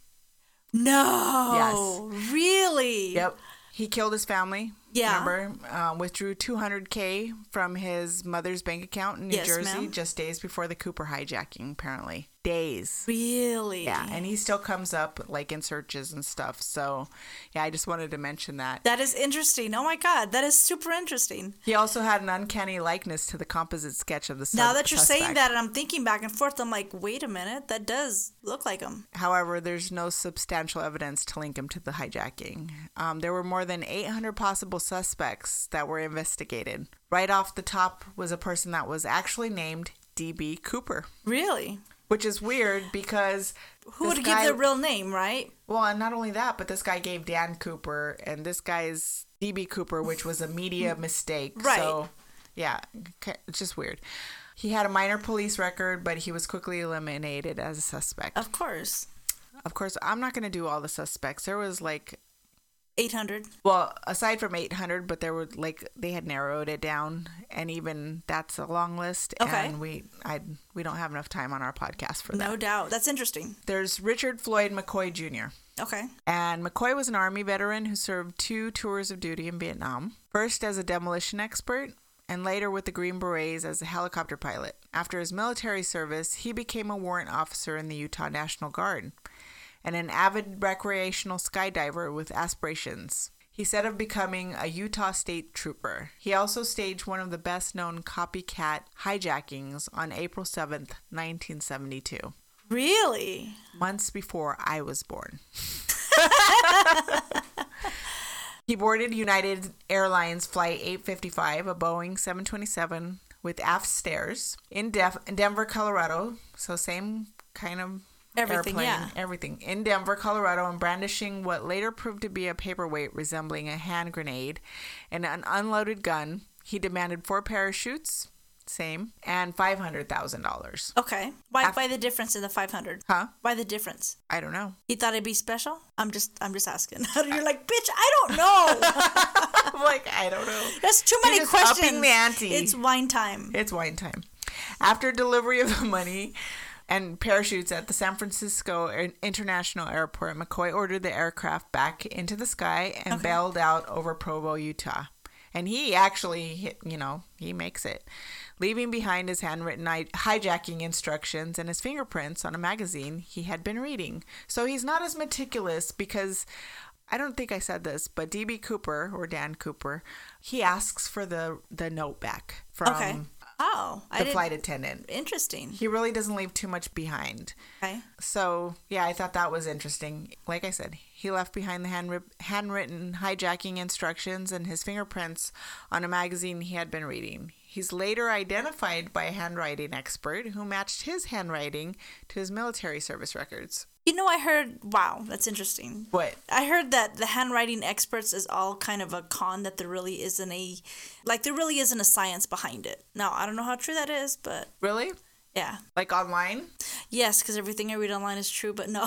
Speaker 2: No. Yes. Really?
Speaker 1: Yep. He killed his family.
Speaker 2: Yeah.
Speaker 1: Remember, um, withdrew 200k from his mother's bank account in New
Speaker 2: Yes,
Speaker 1: Jersey
Speaker 2: ma'am.
Speaker 1: just days before the Cooper hijacking. Apparently, days.
Speaker 2: Really?
Speaker 1: Yeah, and he still comes up like in searches and stuff. So, yeah, I just wanted to mention that.
Speaker 2: That is interesting. Oh my god, that is super interesting.
Speaker 1: He also had an uncanny likeness to the composite sketch of the. Sub-
Speaker 2: now that you're saying that and I'm thinking back and forth, I'm like, wait a minute, that does look like him.
Speaker 1: However, there's no substantial evidence to link him to the hijacking. Um, there were more than 800 possible suspects that were investigated. Right off the top was a person that was actually named D.B. Cooper,
Speaker 2: Really?
Speaker 1: which is weird because
Speaker 2: Who would
Speaker 1: guy-
Speaker 2: give their real name, right?
Speaker 1: Well, and not only that, but this guy gave Dan Cooper, and this guy's D.B. Cooper, which was a media mistake.
Speaker 2: Right.
Speaker 1: So, yeah, it's just weird. He had a minor police record, but he was quickly eliminated as a suspect.
Speaker 2: Of course.
Speaker 1: Of course, I'm not going to do all the suspects. There was like
Speaker 2: 800.
Speaker 1: Well, aside from 800, but there were like they had narrowed it down, and even that's a long list.
Speaker 2: Okay.
Speaker 1: And we, I, we don't have enough time on our podcast for that.
Speaker 2: No doubt. That's interesting.
Speaker 1: There's Richard Floyd McCoy Jr.
Speaker 2: Okay.
Speaker 1: And McCoy was an Army veteran who served two tours of duty in Vietnam. First as a demolition expert, and later with the Green Berets as a helicopter pilot. After his military service, he became a warrant officer in the Utah National Guard and an avid recreational skydiver with aspirations. He said of becoming a Utah State Trooper. He also staged one of the best known copycat hijackings on April 7th, 1972,
Speaker 2: Really?
Speaker 1: months before I was born. he boarded United Airlines Flight 855, a Boeing 727 with aft stairs in Def- Denver, Colorado. So, same kind of
Speaker 2: Everything,
Speaker 1: airplane,
Speaker 2: yeah.
Speaker 1: everything in Denver, Colorado, and brandishing what later proved to be a paperweight resembling a hand grenade and an unloaded gun. He demanded four parachutes, same, and five hundred thousand dollars.
Speaker 2: Okay. Why?
Speaker 1: Af-
Speaker 2: why the difference in the five hundred?
Speaker 1: Huh?
Speaker 2: Why the difference?
Speaker 1: I don't know.
Speaker 2: He thought it'd be special. I'm just. I'm just asking. You're like, bitch. I don't know.
Speaker 1: I'm like, I don't know.
Speaker 2: That's too many questions.
Speaker 1: upping the ante.
Speaker 2: It's wine time.
Speaker 1: It's wine time. After delivery of the money and parachutes at the San Francisco International Airport, McCoy ordered the aircraft back into the sky and bailed out over Provo, Utah. And he actually, you know, he makes it, leaving behind his handwritten hijacking instructions and his fingerprints on a magazine he had been reading. So he's not as meticulous because I don't think I said this, but DB Cooper or Dan Cooper, he asks for the the note back from
Speaker 2: Okay. Oh,
Speaker 1: the flight attendant.
Speaker 2: Interesting.
Speaker 1: He really doesn't leave too much behind.
Speaker 2: Okay.
Speaker 1: So, yeah, I thought that was interesting. Like I said, he left behind the handwri- handwritten hijacking instructions and his fingerprints on a magazine he had been reading. He's later identified by a handwriting expert who matched his handwriting to his military service records.
Speaker 2: You know, I heard. Wow, that's interesting.
Speaker 1: What?
Speaker 2: I heard that the handwriting experts is all kind of a con that there really isn't a like there really isn't a science behind it. Now I don't know how true that is, but
Speaker 1: Really?
Speaker 2: yeah,
Speaker 1: Like online?
Speaker 2: yes, because everything I read online is true, but no.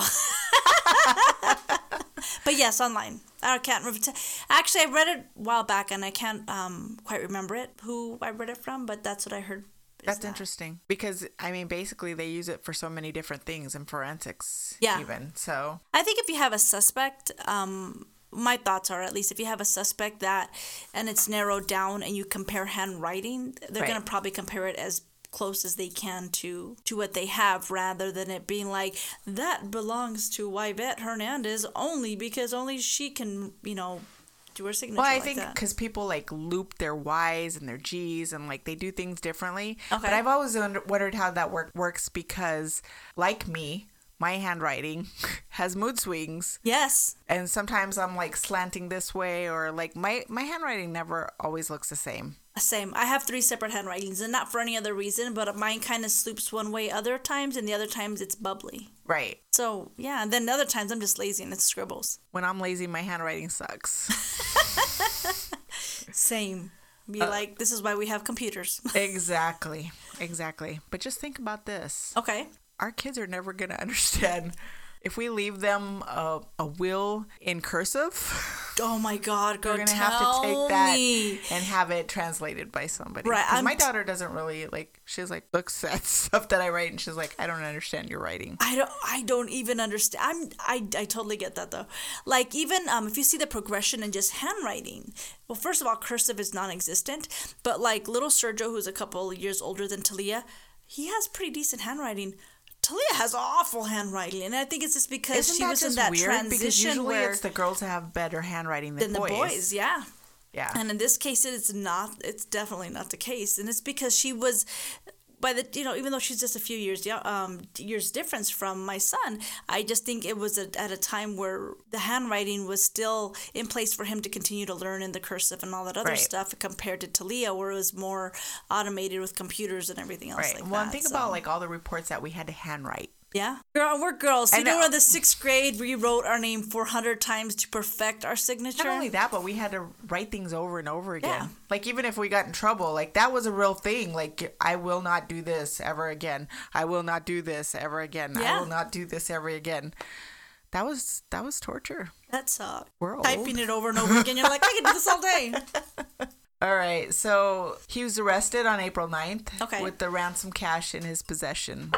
Speaker 2: but yes, online. I can't remember. Actually, I read it a while back, and I can't um, quite remember it who I read it from, but that's what I heard.
Speaker 1: That's
Speaker 2: that.
Speaker 1: interesting because I mean, basically, they use it for so many different things in forensics.
Speaker 2: Yeah.
Speaker 1: Even so,
Speaker 2: I think if you have a suspect, um, my thoughts are at least if you have a suspect that and it's narrowed down and you compare handwriting, they're
Speaker 1: Right.
Speaker 2: going to probably compare it as close as they can to to what they have rather than it being like that belongs to Yvette Hernandez only because only she can, you know, do her signature
Speaker 1: well, I
Speaker 2: like
Speaker 1: think because people like loop their Y's and their G's and like they do things differently.
Speaker 2: Okay.
Speaker 1: But I've always wondered how that work works because, like me, my handwriting has mood swings,
Speaker 2: Yes.
Speaker 1: and sometimes I'm like slanting this way or like my my handwriting never always looks the same.
Speaker 2: Same. I have three separate handwritings, and not for any other reason, but mine kind of sloops one way other times, and the other times it's bubbly.
Speaker 1: Right.
Speaker 2: So yeah, and then other times I'm just lazy and it's scribbles.
Speaker 1: When I'm lazy, my handwriting sucks.
Speaker 2: Same. Be
Speaker 1: Uh,
Speaker 2: like, this is why we have computers.
Speaker 1: exactly. Exactly. But just think about this.
Speaker 2: okay.
Speaker 1: our kids are never going to understand if we leave them a, a will in cursive.
Speaker 2: Oh my God, girl,
Speaker 1: We're gonna have to take that
Speaker 2: me.
Speaker 1: and have it translated by somebody.
Speaker 2: Right,
Speaker 1: my daughter doesn't really like. She's like looks at stuff that I write and she's like, I don't understand your writing.
Speaker 2: I don't. I don't even understand. I'm. I. I totally get that though. Like even um, if you see the progression in just handwriting. Well, first of all, cursive is non-existent. But like little Sergio, who's a couple years older than Talia, he has pretty decent handwriting. Talia has awful handwriting, and I think it's just because
Speaker 1: Isn't
Speaker 2: she was in that
Speaker 1: weird? Because
Speaker 2: transition
Speaker 1: usually
Speaker 2: where
Speaker 1: it's the girls that have better handwriting than,
Speaker 2: than the boys. Yeah.
Speaker 1: Yeah.
Speaker 2: And in this case, it's not. It's definitely not the case, and it's because she was, by the you know, even though she's just a few years um, years difference from my son, I just think it was a, at a time where the handwriting was still in place for him to continue to learn in the cursive and all that other
Speaker 1: Right.
Speaker 2: stuff, compared to Talia, where it was more automated with computers and everything else
Speaker 1: right.
Speaker 2: like
Speaker 1: well,
Speaker 2: that.
Speaker 1: and think
Speaker 2: so-
Speaker 1: about like all the reports that we had to handwrite.
Speaker 2: Yeah, girl, we're girls. You
Speaker 1: I
Speaker 2: know, in the sixth grade, we wrote our name four hundred times to perfect our signature.
Speaker 1: Not only that, but we had to write things over and over again.
Speaker 2: Yeah.
Speaker 1: Like even if we got in trouble, like that was a real thing. Like I will not do this ever again. I will not do this ever again. I will not do this ever again. That was that was torture.
Speaker 2: That sucked.
Speaker 1: We're
Speaker 2: Typing it over and over again. You're like, I can do this all day.
Speaker 1: All right, so he was arrested on April 9th
Speaker 2: Okay.
Speaker 1: with the ransom cash in his possession.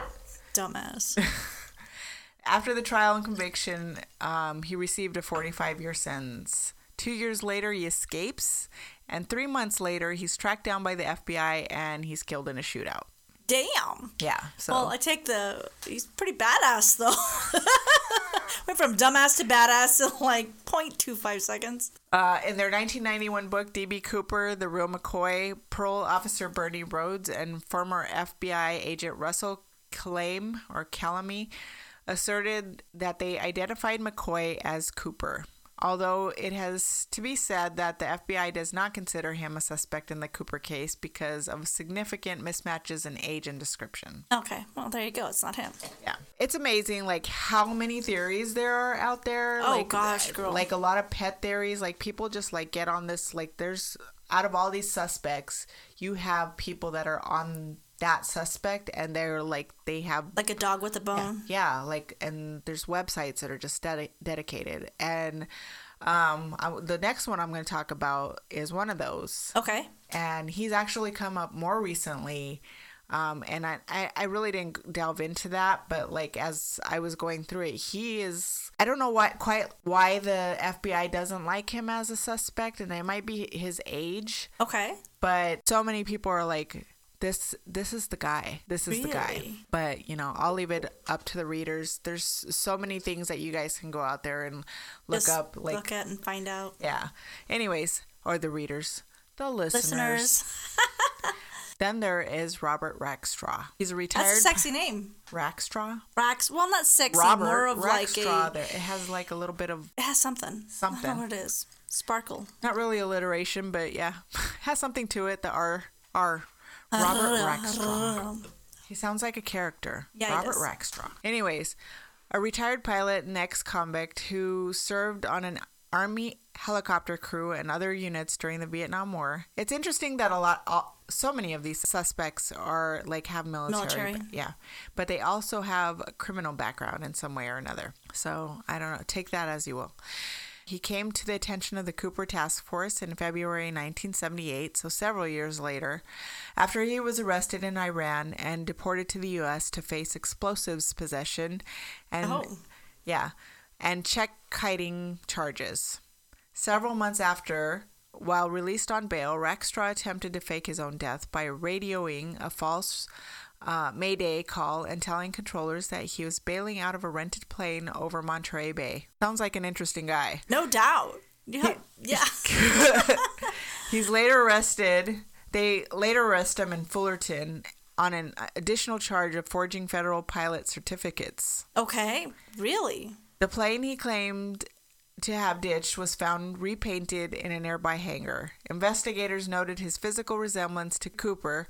Speaker 2: Dumbass.
Speaker 1: After the trial and conviction, um, he received a 45 year sentence. Two years later, he escapes, and three months later, he's tracked down by the FBI and he's killed in a shootout.
Speaker 2: Damn.
Speaker 1: Yeah, so
Speaker 2: Well, I take the. He's pretty badass though. Went from dumbass to badass in like 0.25 seconds.
Speaker 1: uh, in their 1991 book, D.B. Cooper, The Real McCoy, parole officer Bernie Rhodes, and former FBI agent Russell Claim or Calame asserted that they identified McCoy as Cooper. although it has to be said that the FBI does not consider him a suspect in the Cooper case because of significant mismatches in age and description.
Speaker 2: Okay, well there you go. It's not him.
Speaker 1: Yeah. It's amazing like how many theories there are out there.
Speaker 2: Oh,
Speaker 1: like,
Speaker 2: gosh, girl.
Speaker 1: Like a lot of pet theories. Like people just like get on this like there's out of all these suspects, you have people that are on that suspect and they're like they have
Speaker 2: Like a dog with a bone.
Speaker 1: yeah like and there's websites that are just dedi- dedicated and um I, the next one i'm going to talk about is one of those
Speaker 2: Okay.
Speaker 1: and he's actually come up more recently um, and I, I, I really didn't delve into that but like as i was going through it he is i don't know what quite why the fbi doesn't like him as a suspect and it might be his age
Speaker 2: Okay.
Speaker 1: but so many people are like this this is the guy this is the guy but you know i'll leave it up to the readers there's so many things that you guys can go out there and look
Speaker 2: Just
Speaker 1: up like
Speaker 2: look at and find out.
Speaker 1: yeah anyways or the readers the listeners,
Speaker 2: Listeners,
Speaker 1: then there is robert rackstraw he's a
Speaker 2: that's
Speaker 1: retired
Speaker 2: a sexy name.
Speaker 1: rackstraw
Speaker 2: Rax. Well, not sexy.
Speaker 1: robert
Speaker 2: more of
Speaker 1: rackstraw
Speaker 2: like a.
Speaker 1: there it has like a little bit of
Speaker 2: It has something. I don't
Speaker 1: Something.
Speaker 2: know what it is. Sparkle.
Speaker 1: not really alliteration but yeah has something to it the r r robert rackstraw He sounds like a character.
Speaker 2: Yeah,
Speaker 1: Robert
Speaker 2: does.
Speaker 1: Rackstraw. Anyways, a retired pilot and ex convict who served on an Army helicopter crew and other units during the Vietnam War. It's interesting that a lot, all, so many of these suspects are like have military.
Speaker 2: Military.
Speaker 1: but- yeah. But they also have a criminal background in some way or another. So I don't know. Take that as you will. He came to the attention of the Cooper Task Force in February 1978, so several years later, after he was arrested in Iran and deported to the U.S. to face explosives possession and
Speaker 2: Oh.
Speaker 1: yeah, and check kiting charges. Several months after, while released on bail, Rackstraw attempted to fake his own death by radioing a false uh, Mayday call and telling controllers that he was bailing out of a rented plane over Monterey Bay. Sounds like an interesting guy.
Speaker 2: No doubt. Yeah. Yeah.
Speaker 1: He's later arrested. They later arrest him in Fullerton on an additional charge of forging federal pilot certificates.
Speaker 2: Okay. Really?
Speaker 1: The plane he claimed to have ditched was found repainted in a nearby hangar. Investigators noted his physical resemblance to Cooper,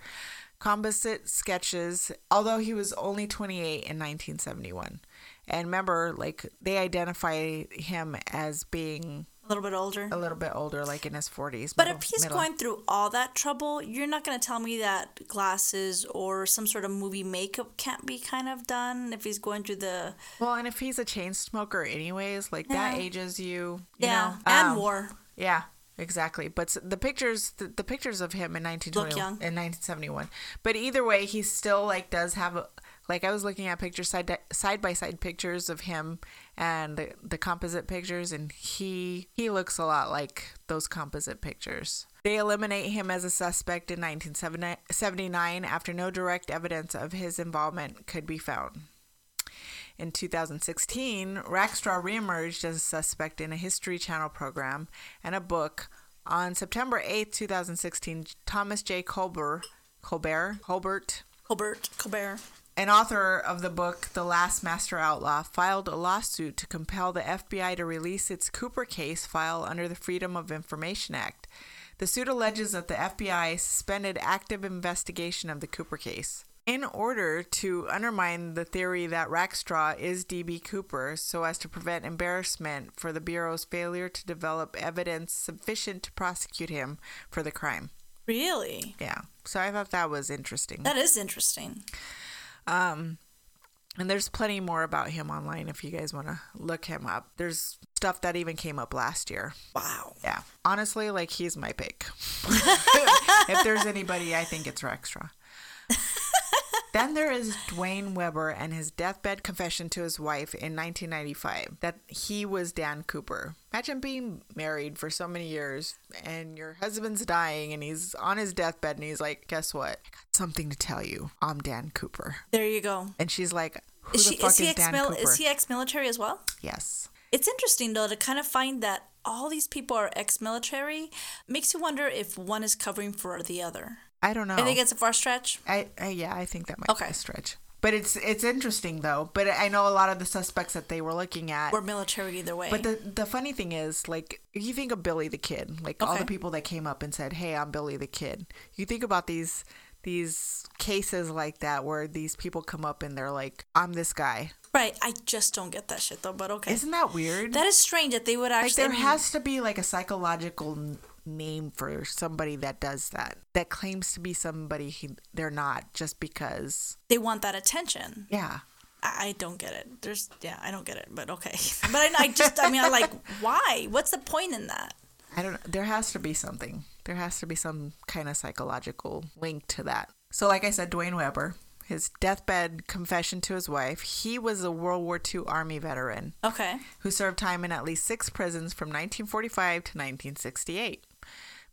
Speaker 1: composite sketches, although he was only 28 in 1971. And remember, like, they identify him as being
Speaker 2: A little bit older.
Speaker 1: a little bit older, like in his 40s.
Speaker 2: But
Speaker 1: middle-
Speaker 2: if he's
Speaker 1: middle.
Speaker 2: going through all that trouble, you're not going to tell me that glasses or some sort of movie makeup can't be kind of done if he's going through the
Speaker 1: Well, and if he's a chain smoker, anyways, like that ages you. you
Speaker 2: yeah
Speaker 1: know?
Speaker 2: and
Speaker 1: Um,
Speaker 2: war.
Speaker 1: Yeah, exactly. But the pictures, the, the pictures of him in 1920,
Speaker 2: Look young.
Speaker 1: in 1971. But either way, he still like does have a. Like I was looking at pictures side side by side pictures of him and the, the composite pictures, and he he looks a lot like those composite pictures. They eliminate him as a suspect in 1979 after no direct evidence of his involvement could be found. In 2016, Rackstraw reemerged as a suspect in a History Channel program and a book. On September 8, 2016, Thomas J. Colbert, Colbert, Colbert,
Speaker 2: Colbert, Colbert.
Speaker 1: an author of the book The Last Master Outlaw, filed a lawsuit to compel the FBI to release its Cooper case file under the Freedom of Information Act. The suit alleges that the FBI suspended active investigation of the Cooper case. In order to undermine the theory that Rackstraw is D.B. Cooper so as to prevent embarrassment for the Bureau's failure to develop evidence sufficient to prosecute him for the crime.
Speaker 2: Really?
Speaker 1: Yeah. So I thought that was interesting.
Speaker 2: That is interesting.
Speaker 1: Um, and there's plenty more about him online if you guys want to look him up. There's stuff that even came up last year.
Speaker 2: Wow.
Speaker 1: Yeah. Honestly, like he's my pick. if there's anybody, I think it's Rackstraw. Then there is Duane Weber and his deathbed confession to his wife in 1995 that he was Dan Cooper. Imagine being married for so many years and your husband's dying and he's on his deathbed and he's like, Guess what? I got something to tell you. I'm Dan Cooper.
Speaker 2: There you go.
Speaker 1: And she's like, Who
Speaker 2: Is
Speaker 1: the
Speaker 2: she
Speaker 1: fuck
Speaker 2: is he
Speaker 1: is Dan
Speaker 2: ex
Speaker 1: Cooper?
Speaker 2: is he ex-military as well?
Speaker 1: yes.
Speaker 2: It's interesting though to kind of find that all these people are ex-military. Makes you wonder if one is covering for the other.
Speaker 1: I don't know.
Speaker 2: I think it's a far stretch.
Speaker 1: I, I yeah, I think that might
Speaker 2: Okay.
Speaker 1: be a stretch. But it's it's interesting though. But I know a lot of the suspects that they were looking at
Speaker 2: Or military either way.
Speaker 1: But the the funny thing is, like, you think of Billy the Kid, like all the people that came up and said, "Hey, I'm Billy the Kid." You think about these these cases like that where these people come up and they're like, "I'm this guy."
Speaker 2: right. I just don't get that shit though. But okay.
Speaker 1: Isn't that weird?
Speaker 2: that is strange that they would actually.
Speaker 1: like there
Speaker 2: I mean,
Speaker 1: has to be like a psychological name for somebody that does that. That claims to be somebody he, they're not just because.
Speaker 2: they want that attention.
Speaker 1: Yeah.
Speaker 2: I don't get it. There's yeah, I don't get it. But okay. But I, I just I mean I like why? What's the point in that?
Speaker 1: I don't know. There has to be something. There has to be some kind of psychological link to that. So, like I said, Duane Weber, his deathbed confession to his wife, he was a World War II Army veteran
Speaker 2: Okay.
Speaker 1: who served time in at least six prisons from 1945 to 1968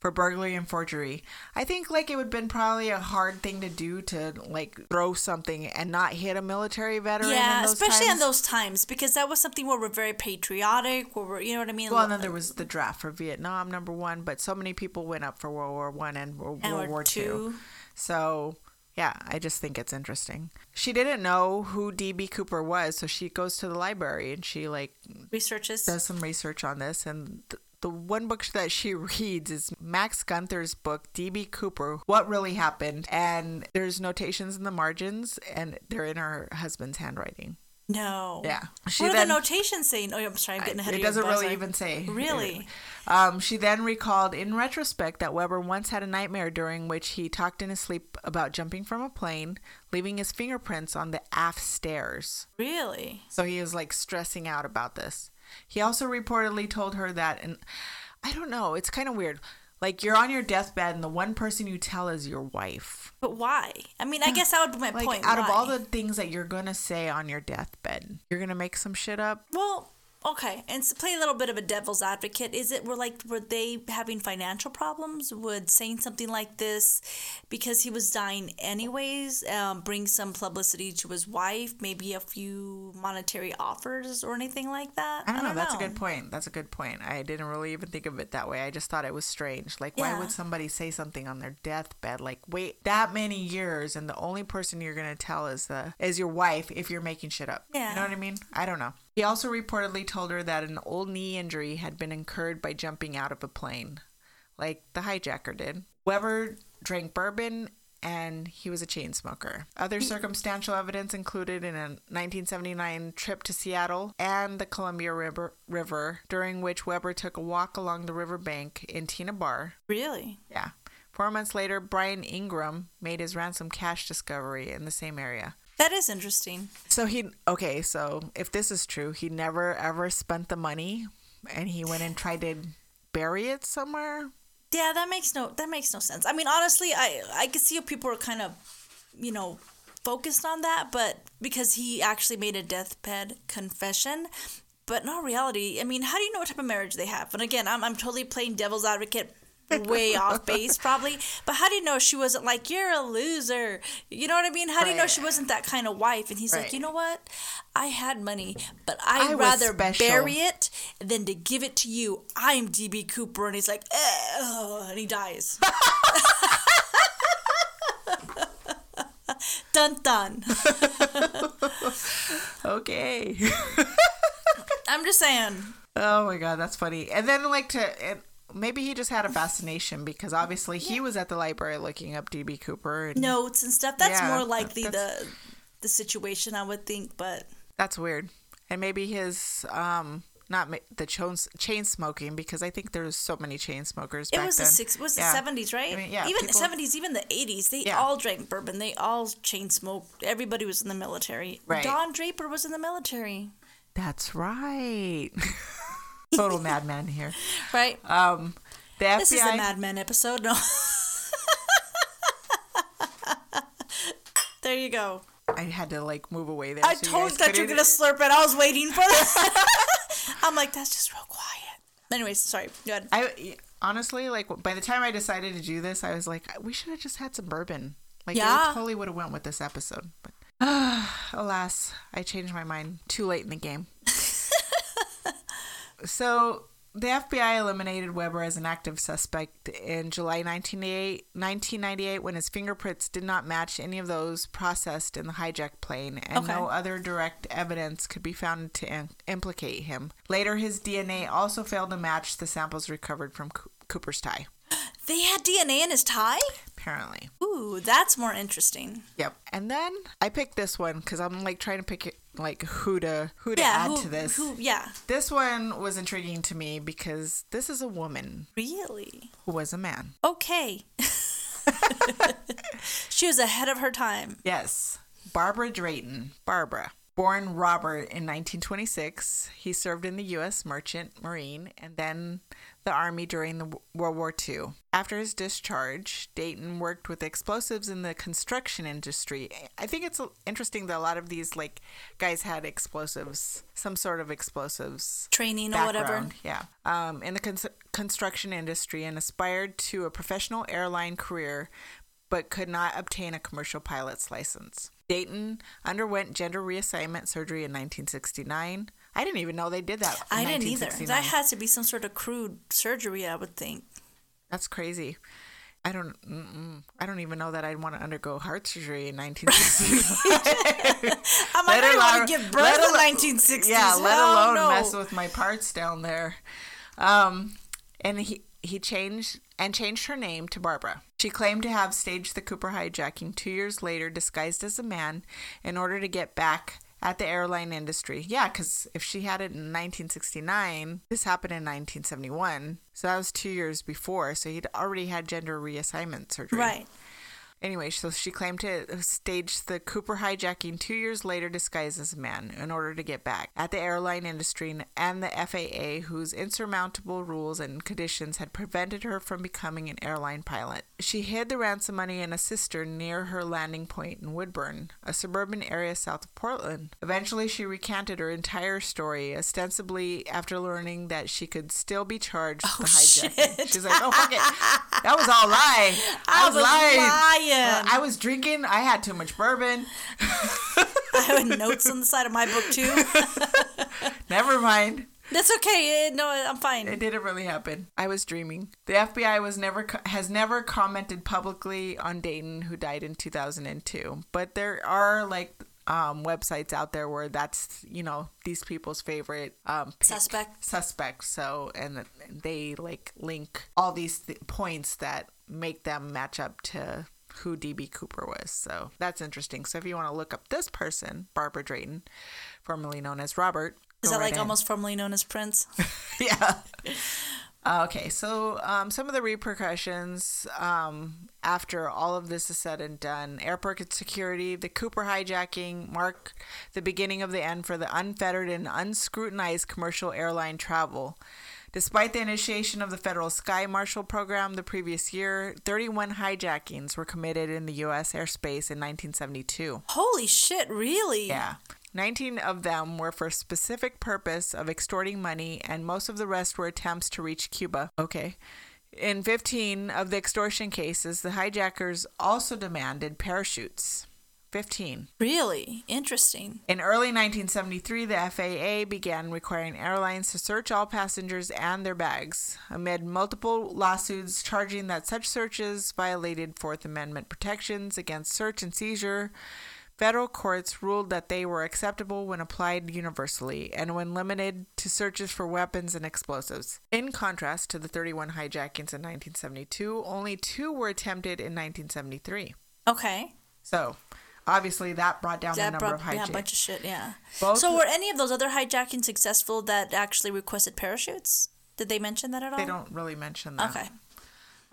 Speaker 1: for burglary and forgery. I think like it would have been probably a hard thing to do to like throw something and not hit a military veteran.
Speaker 2: Yeah,
Speaker 1: in those
Speaker 2: especially in those times because that was something where we're very patriotic. Where we're, you know what I mean?
Speaker 1: Well, and then there was the draft for Vietnam, number one, but so many people went up for World War One and World
Speaker 2: And
Speaker 1: World
Speaker 2: War.
Speaker 1: Two. So yeah, I just think it's interesting. She didn't know who DB Cooper was, so she goes to the library and she like
Speaker 2: researches.
Speaker 1: does some research on this and th- the one book that she reads is Max Gunther's book DB Cooper What Really Happened and there's notations in the margins and they're in her husband's handwriting.
Speaker 2: no.
Speaker 1: Yeah. She
Speaker 2: what are
Speaker 1: then-
Speaker 2: the notations saying? Oh, I'm sorry, I'm getting ahead
Speaker 1: it
Speaker 2: of. It
Speaker 1: doesn't
Speaker 2: I
Speaker 1: really even say.
Speaker 2: Really?
Speaker 1: Um, she then recalled in retrospect that Weber once had a nightmare during which he talked in his sleep about jumping from a plane, leaving his fingerprints on the aft stairs.
Speaker 2: Really?
Speaker 1: So he was like stressing out about this. He also reportedly told her that, and I don't know, it's kind of weird. Like you're on your deathbed, and the one person you tell is your wife.
Speaker 2: But why? I mean, I guess that would be my
Speaker 1: Like
Speaker 2: point.
Speaker 1: out of all the things that you're gonna say on your deathbed, you're gonna make some shit up.
Speaker 2: Well, okay, and to play a little bit of a devil's advocate, is it were like were they having financial problems? Would saying something like this because he was dying anyways um, bring some publicity to his wife? Maybe a few monetary offers or anything like that.
Speaker 1: I don't know. That's a good point. That's a good point. I didn't really even think of it that way. I just thought it was strange. Like, why
Speaker 2: Yeah.
Speaker 1: would somebody say something on their deathbed? Like, wait that many years, and the only person you're gonna tell is the is your wife if you're making shit up.
Speaker 2: Yeah.
Speaker 1: You know what I mean? I don't know. He also reportedly told her that an old knee injury had been incurred by jumping out of a plane, like the hijacker did. Weber drank bourbon and he was a chain smoker. Other circumstantial evidence included in a 1979 trip to Seattle and the Columbia River, River during which Weber took a walk along the riverbank in Tena Bar.
Speaker 2: Really?
Speaker 1: Yeah. Four months later, Brian Ingram made his ransom cash discovery in the same area.
Speaker 2: That is interesting.
Speaker 1: So he, okay, so if this is true, he never ever spent the money and he went and tried to bury it somewhere.
Speaker 2: Yeah, that makes no that makes no sense. I mean, honestly, I I could see people are kind of, you know, focused on that, but because he actually made a deathbed confession, but not reality, I mean, how do you know what type of marriage they have? And again, I'm I'm totally playing devil's advocate. Way off base probably. But how do you know she wasn't like you're a loser. You know what i mean? How do you know she wasn't that kind of wife? And he's like you know what? I had money but i'd
Speaker 1: I
Speaker 2: rather bury it than to give it to you. I'm db cooper. And he's like "Ugh," and he dies. Dun dun.
Speaker 1: Okay.
Speaker 2: i'm just saying.
Speaker 1: Oh my god, that's funny. And then like to and maybe he just had a fascination because obviously he was at the library looking up DB Cooper and
Speaker 2: notes and stuff that's
Speaker 1: Yeah,
Speaker 2: more likely the the situation i would think but
Speaker 1: that's weird. And maybe his um not ma- the chain chain smoking because I think there's so many chain smokers
Speaker 2: It
Speaker 1: back
Speaker 2: was
Speaker 1: then.
Speaker 2: the six, was
Speaker 1: Yeah.
Speaker 2: the seventies, right?
Speaker 1: I mean, yeah,
Speaker 2: even
Speaker 1: people-
Speaker 2: the seventies, even the eighties. They
Speaker 1: Yeah.
Speaker 2: all drank bourbon. They all chain smoked. Everybody was in the military.
Speaker 1: Right.
Speaker 2: Don Draper was in the military,
Speaker 1: That's right. Total madman here.
Speaker 2: right?
Speaker 1: Um, the FBI.
Speaker 2: this is a Mad Men episode. No. there you go.
Speaker 1: I had to like move away there.
Speaker 2: I
Speaker 1: so you
Speaker 2: that you were
Speaker 1: couldn't-
Speaker 2: gonna slurp it. I was waiting for that. I'm like, that's just real quiet. Anyways, sorry. Good.
Speaker 1: I honestly like by the time I decided to do this, I was like, we should have just had some bourbon. Like,
Speaker 2: Yeah.
Speaker 1: it totally would have went with this episode. But alas, I changed my mind too late in the game. So the FBI eliminated Weber as an active suspect in July 1998, 1998 when his fingerprints did not match any of those processed in the hijacked plane and
Speaker 2: Okay.
Speaker 1: no other direct evidence could be found to im- implicate him. Later, his DNA also failed to match the samples recovered from Co- Cooper's tie,
Speaker 2: They had DNA in his tie?
Speaker 1: apparently.
Speaker 2: Ooh, that's more interesting.
Speaker 1: Yep. And then I picked this one because I'm like trying to pick it, like who to who to
Speaker 2: Yeah,
Speaker 1: add
Speaker 2: who,
Speaker 1: to this.
Speaker 2: who yeah.
Speaker 1: This one was intriguing to me because this is a woman
Speaker 2: Really?
Speaker 1: who was a man.
Speaker 2: Okay. she was ahead of her time.
Speaker 1: Yes, Barbara Drayton. Barbara. Born Robert in 1926, he served in the U.S. Merchant Marine and then the Army during the World War II. After his discharge, Dayton worked with explosives in the construction industry. I think it's interesting that a lot of these like guys had explosives, some sort of explosives
Speaker 2: Training or whatever.
Speaker 1: Yeah. Um, in the cons- construction industry and aspired to a professional airline career, but could not obtain a commercial pilot's license. Dayton underwent gender reassignment surgery in 1969. I didn't even know they did that.
Speaker 2: I didn't either. That had to be some sort of crude surgery, I would think.
Speaker 1: That's crazy. I don't. I don't even know that I'd want to undergo heart surgery in 1969.
Speaker 2: I'm like, I didn't want to give birth
Speaker 1: let
Speaker 2: in
Speaker 1: alo-
Speaker 2: 1960s.
Speaker 1: Yeah, let
Speaker 2: Hell
Speaker 1: alone
Speaker 2: no.
Speaker 1: mess with my parts down there. Um, and he he changed and changed her name to Barbara. She claimed to have staged the Cooper hijacking two years later, disguised as a man, in order to get back at the airline industry. Yeah, because if she had it in 1969, this happened in 1971, so that was two years before. So he'd already had gender reassignment surgery.
Speaker 2: Right.
Speaker 1: Anyway, so she claimed to stage the Cooper hijacking two years later disguised as a man in order to get back at the airline industry and the FAA, whose insurmountable rules and conditions had prevented her from becoming an airline pilot. She hid the ransom money in a cistern near her landing point in Woodburn, a suburban area south of Portland. Eventually, she recanted her entire story, ostensibly after learning that she could still be charged oh, with the hijacking.
Speaker 2: shit.
Speaker 1: She's like, "Oh fuck it, that was all lie. I, was,
Speaker 2: was
Speaker 1: lying.
Speaker 2: lying.
Speaker 1: Uh, I was drinking. I had too much bourbon.
Speaker 2: I have notes on the side of my book too.
Speaker 1: Never mind.
Speaker 2: That's okay. eh, No, I'm fine.
Speaker 1: It didn't really happen. I was dreaming. The FBI was never co- has never commented publicly on Dayton, who died in 2002. But there are like um, websites out there where that's you know these people's favorite um,
Speaker 2: Suspect.
Speaker 1: suspects. So and they like link all these th- points that make them match up to who DB Cooper was. So that's interesting. So if you want to look up this person, Barbara Drayton, formerly known as Robert.
Speaker 2: Is that
Speaker 1: right
Speaker 2: like
Speaker 1: ahead.
Speaker 2: almost formerly known as Prince?
Speaker 1: yeah. Okay, so um, some of the repercussions um, after all of this is said and done airport security, the Cooper hijacking mark the beginning of the end for the unfettered and unscrutinized commercial airline travel. Despite the initiation of the federal Sky Marshal program the previous year, 31 hijackings were committed in the U.S. airspace in 1972.
Speaker 2: Holy shit! Really?
Speaker 1: Yeah. 19 of them were for specific purpose of extorting money and most of the rest were attempts to reach Cuba. Okay. In 15 of the extortion cases, the hijackers also demanded parachutes. 15.
Speaker 2: Really interesting.
Speaker 1: In early 1973, the FAA began requiring airlines to search all passengers and their bags, amid multiple lawsuits charging that such searches violated Fourth Amendment protections against search and seizure. Federal courts ruled that they were acceptable when applied universally and when limited to searches for weapons and explosives. In contrast to the 31 hijackings in 1972, only two were attempted in 1973.
Speaker 2: Okay.
Speaker 1: So, obviously, that brought down the number
Speaker 2: brought
Speaker 1: of hijackings.
Speaker 2: yeah, a bunch of shit. Yeah.
Speaker 1: Both-
Speaker 2: so were any of those other hijacking successful that actually requested parachutes? Did they mention that at all?
Speaker 1: They don't really mention that.
Speaker 2: Okay.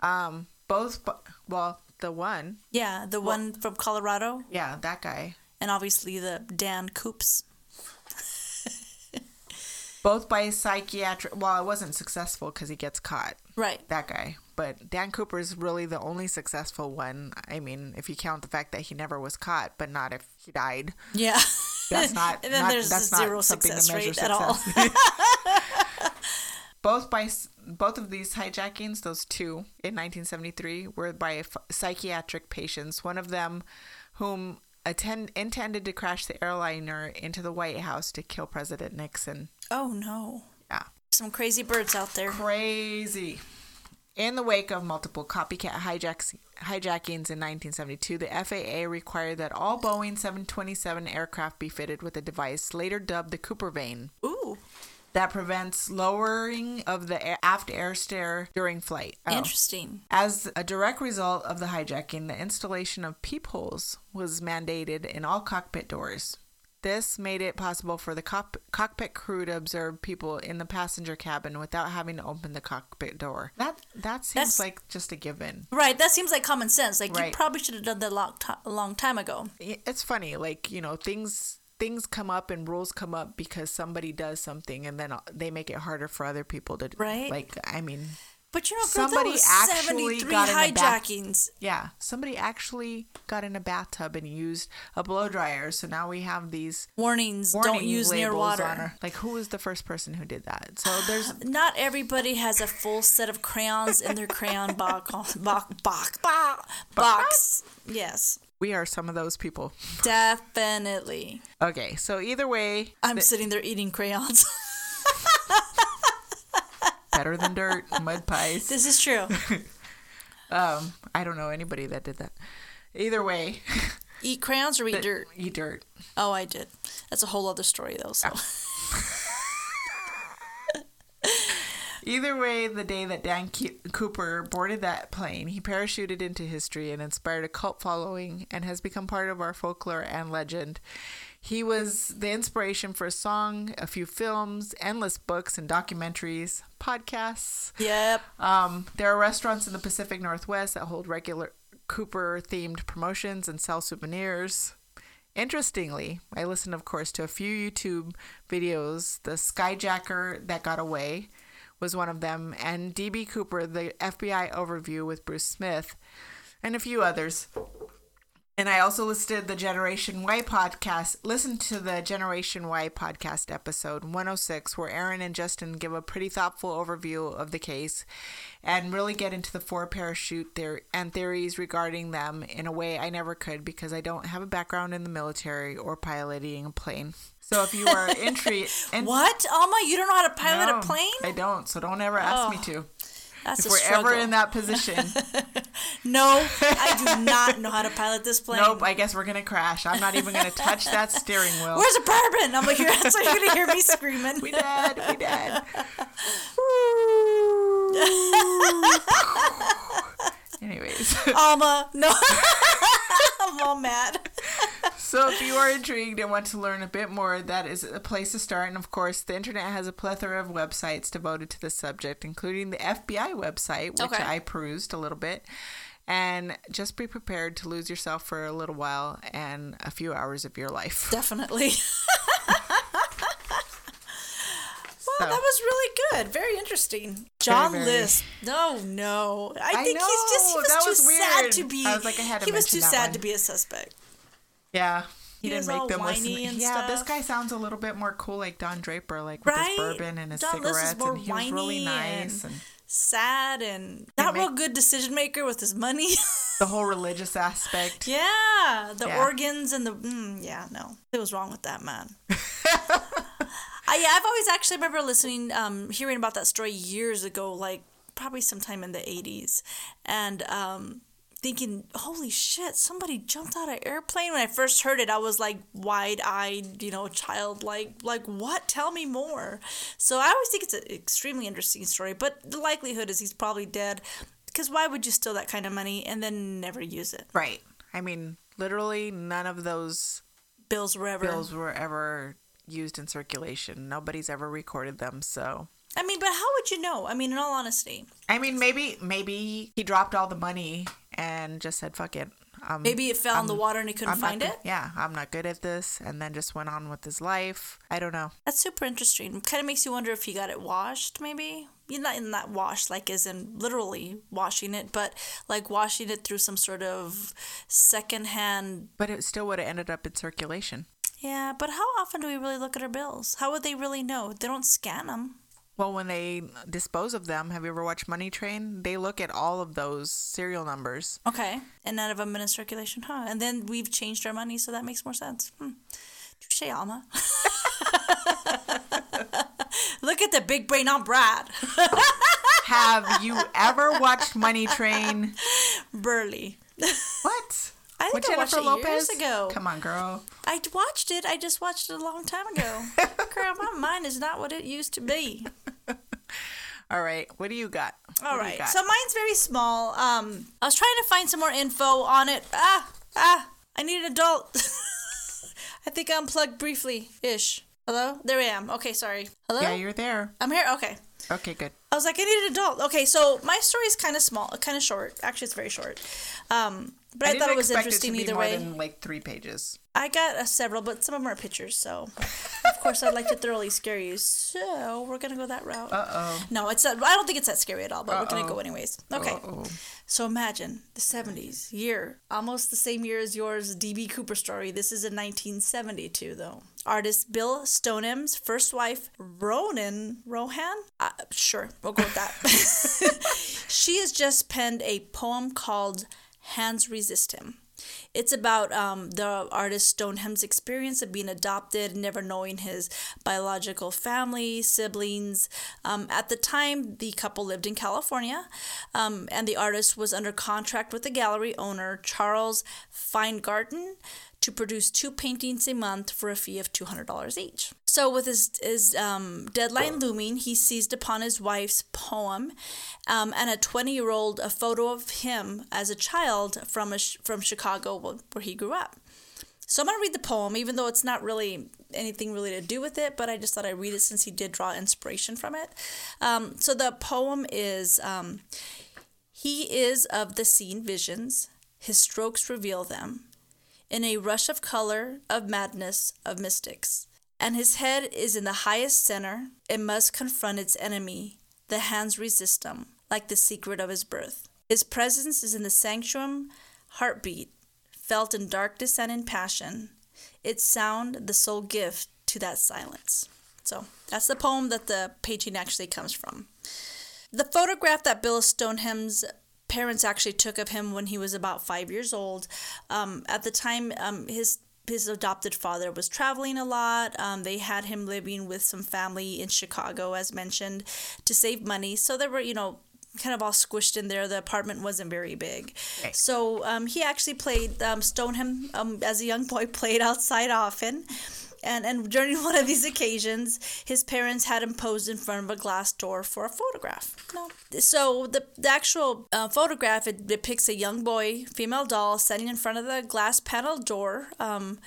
Speaker 1: Um, both, well, the one,
Speaker 2: Yeah, the one from Colorado,
Speaker 1: yeah, that guy.
Speaker 2: and obviously the Dan Coops.
Speaker 1: Both by psychiatric. Well, it wasn't successful because he gets caught.
Speaker 2: Right.
Speaker 1: That guy. But Dan Cooper is really the only successful one. I mean, if you count the fact that he never was caught, but not if he died.
Speaker 2: Yeah.
Speaker 1: That's not.
Speaker 2: and then
Speaker 1: not-
Speaker 2: there's
Speaker 1: that's
Speaker 2: zero
Speaker 1: not something to
Speaker 2: success rate at all.
Speaker 1: both by both of these hijackings, those two in 1973, were by f- psychiatric patients. One of them, whom attend intended to crash the airliner into the White House to kill President Nixon.
Speaker 2: oh no.
Speaker 1: Yeah.
Speaker 2: some crazy birds out there.
Speaker 1: Crazy. In the wake of multiple copycat hijacks, hijackings in 1972, the FAA required that all Boeing 727 aircraft be fitted with a device later dubbed the Cooper vane
Speaker 2: Ooh,
Speaker 1: that prevents lowering of the aft air stair during flight. Oh.
Speaker 2: interesting.
Speaker 1: As a direct result of the hijacking, the installation of peepholes was mandated in all cockpit doors. This made it possible for the cop- cockpit crew to observe people in the passenger cabin without having to open the cockpit door. That that seems
Speaker 2: That's-
Speaker 1: like just a given.
Speaker 2: Right, that seems like common sense. Like you probably should have done that a long, a long time ago.
Speaker 1: It's funny, like you know, things things come up and rules come up because somebody does something, and then uh, they make it harder for other people to.
Speaker 2: Right.
Speaker 1: Like I mean,
Speaker 2: But you know, girl,
Speaker 1: Somebody actually
Speaker 2: 73
Speaker 1: got in a back- Yeah, somebody actually got in a bathtub and used a blow dryer. So now we have these
Speaker 2: Warnings,
Speaker 1: warning
Speaker 2: don't use near water.
Speaker 1: Like, who was the first person who did that? So there's
Speaker 2: Not everybody has a full set of crayons in their crayon box. box, box, box, box. Yes,
Speaker 1: we are some of those people.
Speaker 2: definitely.
Speaker 1: Okay, so either way,
Speaker 2: I'm sitting there eating crayons.
Speaker 1: better than dirt, mud pies.
Speaker 2: this is true.
Speaker 1: Um, I don't know anybody that did that. Either way,
Speaker 2: Eat crayons or eat dirt?
Speaker 1: eat dirt.
Speaker 2: Oh, I did. That's a whole other story, though. So
Speaker 1: Either way, the day that Dan Cooper boarded that plane, he parachuted into history and inspired a cult following and has become part of our folklore and legend. He was the inspiration for a song, a few films, endless books and documentaries, podcasts.
Speaker 2: yep.
Speaker 1: Um, there are restaurants in the Pacific Northwest that hold regular Cooper themed promotions and sell souvenirs. Interestingly, I listened, of course, to a few YouTube videos. The Skyjacker That Got Away was one of them, and DB Cooper, the FBI overview with Bruce Smith, and a few others. And I also listed the Generation Why podcast. Listen to the Generation Why podcast episode 106, where Aaron and Justin give a pretty thoughtful overview of the case and really get into the four parachute theory and theories regarding them in a way I never could because I don't have a background in the military or piloting a plane. So if you are intrigued, and
Speaker 2: What, Alma? You don't know how to pilot
Speaker 1: No,
Speaker 2: a plane?
Speaker 1: I don't. So don't ever ask me oh. to.
Speaker 2: That's
Speaker 1: If we're
Speaker 2: struggle.
Speaker 1: ever in that position,
Speaker 2: No, I do not know how to pilot this plane.
Speaker 1: nope. I guess we're gonna crash. I'm not even gonna touch that steering wheel.
Speaker 2: Where's the bourbon? I'm like, you're, so you're gonna hear me screaming.
Speaker 1: We dead. We dead. Anyways,
Speaker 2: Alma, no. I'm all mad.
Speaker 1: so if you are intrigued and want to learn a bit more, that is a place to start. And of course, the internet has a plethora of websites devoted to the subject, including the FBI website, which
Speaker 2: Okay.
Speaker 1: I perused a little bit. And just be prepared to lose yourself for a little while and a few hours of your life.
Speaker 2: Definitely.
Speaker 1: So-
Speaker 2: That was really good. Very interesting. John
Speaker 1: very.
Speaker 2: List. No, no. I,
Speaker 1: I
Speaker 2: think he's just he was
Speaker 1: that
Speaker 2: too
Speaker 1: was
Speaker 2: sad to be.
Speaker 1: I was like, I had to
Speaker 2: he was too sad
Speaker 1: one.
Speaker 2: to be a suspect.
Speaker 1: Yeah. He,
Speaker 2: He
Speaker 1: didn't make them listen. Yeah, this guy sounds a little bit more cool like Don Draper, like with
Speaker 2: Right?
Speaker 1: his bourbon and his
Speaker 2: Don
Speaker 1: cigarettes, and he was really nice.
Speaker 2: and-
Speaker 1: And
Speaker 2: Sad and not
Speaker 1: make-
Speaker 2: real good decision maker with his money.
Speaker 1: the whole religious aspect.
Speaker 2: yeah, the
Speaker 1: Yeah.
Speaker 2: organs and the mm, yeah. No, it was wrong with that man. I, yeah, I've always actually remember listening, um, hearing about that story years ago, like probably sometime in the '80s, and um, thinking, "Holy shit! Somebody jumped out of an airplane." When I first heard it, I was like wide-eyed, you know, childlike, like, "What? Tell me more." So I always think it's an extremely interesting story, but the likelihood is he's probably dead. Because why would you steal that kind of money and then never use it?
Speaker 1: Right. I mean, literally none of those
Speaker 2: Bills were ever.
Speaker 1: bills were ever used in circulation. Nobody's ever recorded them, so
Speaker 2: I mean, but how would you know? I mean, in all honesty,
Speaker 1: I mean, maybe maybe he dropped all the money and just said, "Fuck it." Um,
Speaker 2: maybe it fell in the water and he couldn't
Speaker 1: I'm
Speaker 2: find it.
Speaker 1: Yeah, I'm not good at this, and then just went on with his life. I don't know.
Speaker 2: That's super interesting. Kind of makes you wonder if he got it washed, maybe. You not in that wash, like as in literally washing it, but like washing it through some sort of secondhand.
Speaker 1: But it still would have ended up in circulation.
Speaker 2: Yeah, but how often do we really look at our bills? How would they really know? They don't scan them.
Speaker 1: Well, when they dispose of them, have you ever watched Money Train? They look at all of those serial numbers.
Speaker 2: Okay, and none of them in circulation, huh? And then we've changed our money, so that makes more sense. Hmm. Touche, Alma. Look at the big brain on Brad.
Speaker 1: Have you ever watched Money Train?
Speaker 2: Burley.
Speaker 1: What?
Speaker 2: I think I watched it years ago.
Speaker 1: Come on, girl.
Speaker 2: I watched it. I just watched it a long time ago. Girl, my mind is not what it used to be.
Speaker 1: All right, what do you got?
Speaker 2: All
Speaker 1: What
Speaker 2: right.
Speaker 1: got?
Speaker 2: So mine's very small. Um, I was trying to find some more info on it. Ah, ah, I need an adult. I think I unplugged briefly ish. Hello? There I am. Okay, sorry. Hello?
Speaker 1: yeah, you're there.
Speaker 2: I'm here. Okay.
Speaker 1: Okay, good.
Speaker 2: I was like, I need an adult. Okay, so my story is kind of small, kind of short. Actually, it's very short. Um, but I,
Speaker 1: didn't
Speaker 2: thought it was interesting
Speaker 1: be
Speaker 2: either way.
Speaker 1: Than like three pages.
Speaker 2: I got uh, several, but some of them are pictures. So, of course, I'd like to thoroughly scare you. So we're gonna go that route.
Speaker 1: Uh oh.
Speaker 2: No, it's not, I don't think it's that scary at all, but we're gonna go anyways. Okay.
Speaker 1: Uh-oh.
Speaker 2: So imagine the 70s year, almost the same year as yours, DB Cooper story. This is in 1972, though. Artist Bill Stoneham's first wife, Ronan Rohan. Uh, sure, we'll go with that. she has just penned a poem called "Hands Resist Him." It's about um, the artist Stoneham's experience of being adopted, never knowing his biological family, siblings. Um, at the time, the couple lived in California, um, and the artist was under contract with the gallery owner, Charles Feingarten, to produce two paintings a month for a fee of $200 each. So, with his, his um, deadline looming, he seized upon his wife's poem um, and a 20 year old a photo of him as a child from, a, from Chicago, where he grew up. So, I'm going to read the poem, even though it's not really anything really to do with it, but I just thought I'd read it since he did draw inspiration from it. Um, so, the poem is um, He is of the seen visions, his strokes reveal them in a rush of color, of madness, of mystics. And his head is in the highest center. It must confront its enemy. The hands resist him, like the secret of his birth. His presence is in the sanctum, heartbeat, felt in darkness and in passion. Its sound, the sole gift to that silence. So that's the poem that the painting actually comes from. The photograph that Bill Stoneham's parents actually took of him when he was about five years old. Um, at the time, um, his his adopted father was traveling a lot. Um, they had him living with some family in Chicago, as mentioned, to save money. So they were, you know, kind of all squished in there. The apartment wasn't very big. So um, he actually played, um, Stoneham, um, as a young boy, played outside often. And, and during one of these occasions, his parents had him posed in front of a glass door for a photograph. No. So the, the actual uh, photograph, it depicts a young boy, female doll, standing in front of the glass panel door. Um,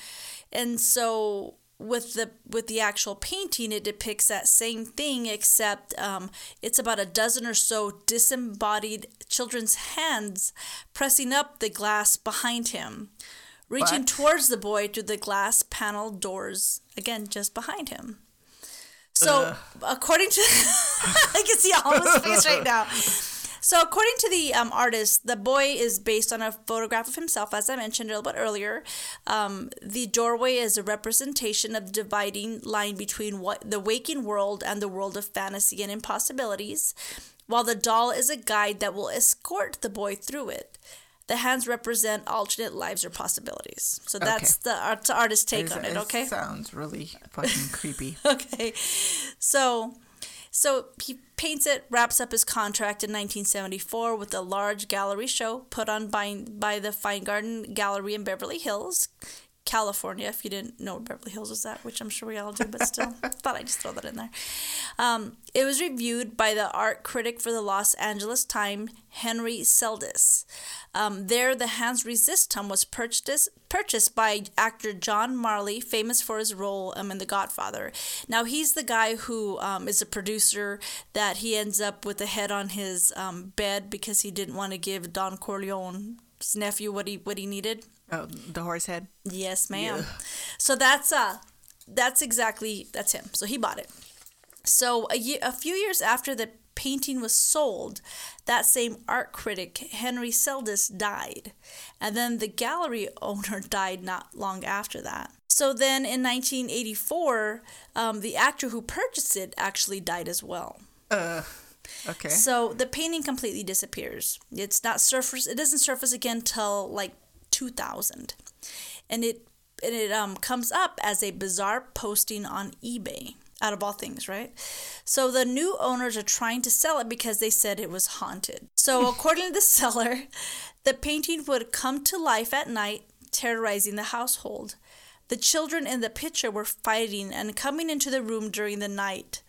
Speaker 2: and so with the with the actual painting it depicts that same thing except um, it's about a dozen or so disembodied children's hands pressing up the glass behind him reaching
Speaker 1: What?
Speaker 2: towards the boy through the glass panel doors again just behind him so according to i can see all his face right now so, according to the um, artist, the boy is based on a photograph of himself, as I mentioned a little bit earlier. Um, the doorway is a representation of the dividing line between what the waking world and the world of fantasy and impossibilities, while the doll is a guide that will escort the boy through it. The hands represent alternate lives or possibilities. So that's the art, artist's take on it. Okay.
Speaker 1: sounds really fucking creepy.
Speaker 2: okay. So so he paints it, wraps up his contract in 1974 with a large gallery show put on by, by the Feingarten Gallery in Beverly Hills, California. If you didn't know Beverly Hills is at, which I'm sure we all do, but still, thought I'd just throw that in there. Um, it was reviewed by the art critic for the Los Angeles Times, Henry Seldis. Um, there, the Hands Resist Him was purchased purchased by actor John Marley, famous for his role um, in The Godfather. Now, he's the guy who um, is a producer that he ends up with a head on his um, bed because he didn't want to give Don Corleone's nephew what he what he needed.
Speaker 1: Oh, the horse head.
Speaker 2: Yes, ma'am. So that's uh that's exactly that's him. So he bought it. So a, ye- a few years after the painting was sold, that same art critic Henry Seldis died, and then the gallery owner died not long after that. So then in 1984, um, the actor who purchased it actually died as well.
Speaker 1: Uh, okay.
Speaker 2: So the painting completely disappears. It's not surface. It doesn't surface again till like 2000, and it and it um comes up as a bizarre posting on eBay. out of all things, right? So the new owners are trying to sell it because they said it was haunted. So according to the seller, the painting would come to life at night, terrorizing the household. The children in the picture were fighting and coming into the room during the night.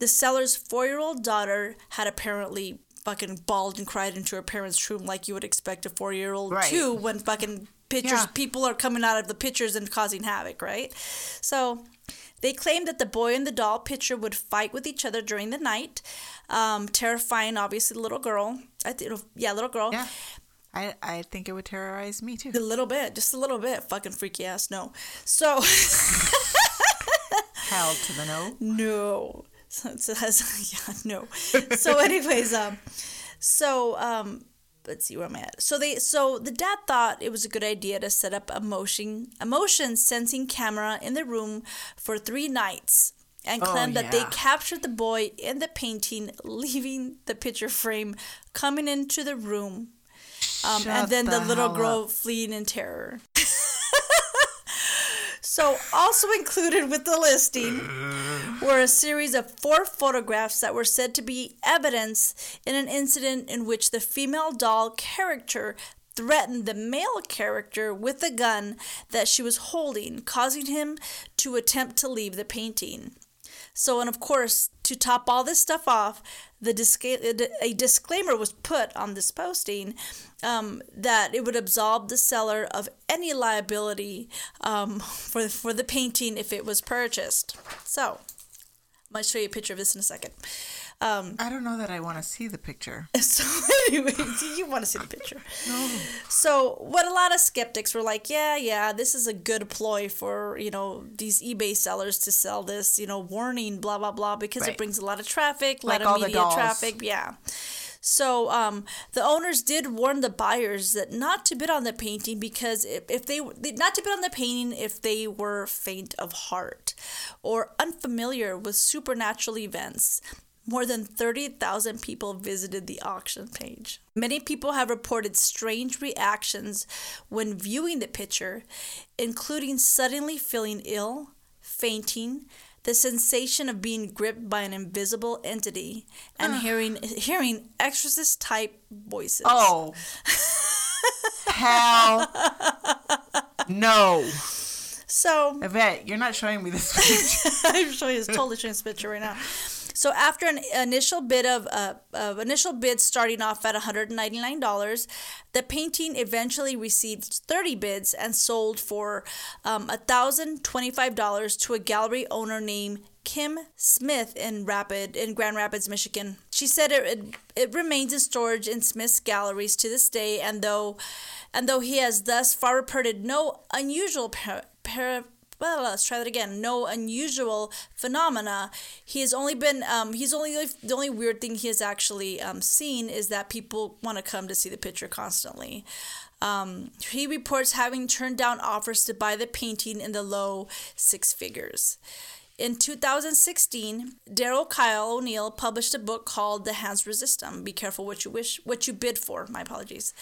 Speaker 2: The seller's four year old daughter had apparently fucking bawled and cried into her parents' room like you would expect a four year old
Speaker 1: Right.
Speaker 2: to when fucking pictures
Speaker 1: Yeah.
Speaker 2: people are coming out of the pictures and causing havoc, right? So they claimed that the boy and the doll picture would fight with each other during the night, um, terrifying obviously the little girl. I think, yeah, little girl.
Speaker 1: Yeah. I, I think it would terrorize me too.
Speaker 2: A little bit, just a little bit. Fucking freaky ass. No. So
Speaker 1: Hell to the no.
Speaker 2: no. So it says, yeah, no. So, anyways, um, so um, let's see where am I at. So they, so the dad thought it was a good idea to set up a motion, a motion sensing camera in the room for three nights. And
Speaker 1: Oh,
Speaker 2: claimed that they captured the boy in the painting, leaving the picture frame, coming into the room, um, and then the,
Speaker 1: the
Speaker 2: little girl
Speaker 1: up.
Speaker 2: fleeing in terror. so, also included with the listing were a series of four photographs that were said to be evidence in an incident in which the female doll character threatened the male character with a gun that she was holding, causing him to attempt to leave the painting. So, and of course, to top all this stuff off, the disca- a disclaimer was put on this posting um, that it would absolve the seller of any liability um, for for the painting if it was purchased. So, Gonna show you a picture of this in a second. Um,
Speaker 1: I don't know that I want to see the picture.
Speaker 2: so anyway, you want to see the picture? no. So what a lot of skeptics were like, yeah, yeah, this is a good ploy for you know these eBay sellers to sell this, you know, warning, blah blah blah, because it brings a lot of traffic, a
Speaker 1: Like
Speaker 2: lot
Speaker 1: all
Speaker 2: of
Speaker 1: the
Speaker 2: media traffic, yeah. So um, the owners did warn the buyers that not to bid on the painting because if, if they not to bid on the painting if they were faint of heart or unfamiliar with supernatural events. More than 30,000 people visited the auction page. Many people have reported strange reactions when viewing the picture, including suddenly feeling ill, fainting, the sensation of being gripped by an invisible entity, and hearing hearing exorcist type voices.
Speaker 1: Oh. Hell no.
Speaker 2: So
Speaker 1: Yvette, you're not showing me this picture.
Speaker 2: I'm showing you totally showing this picture right now. So after an initial bid of uh, uh, initial bid starting off at $199, the painting eventually received 30 bids and sold for um, $1,025 to a gallery owner named Kim Smith in Rapid in Grand Rapids, Michigan. She said it, it, it remains in storage in Smith's galleries to this day, and though and though he has thus far reported no unusual par- par- well, let's try that again. No unusual phenomena. He has only been. Um, he's only the only weird thing he has actually um, seen is that people want to come to see the picture constantly. Um, he reports having turned down offers to buy the painting in the low six figures. In 2016, Daryl Kyle O'Neill published a book called "The Hands Resist Him." Be careful what you wish, what you bid for. My apologies.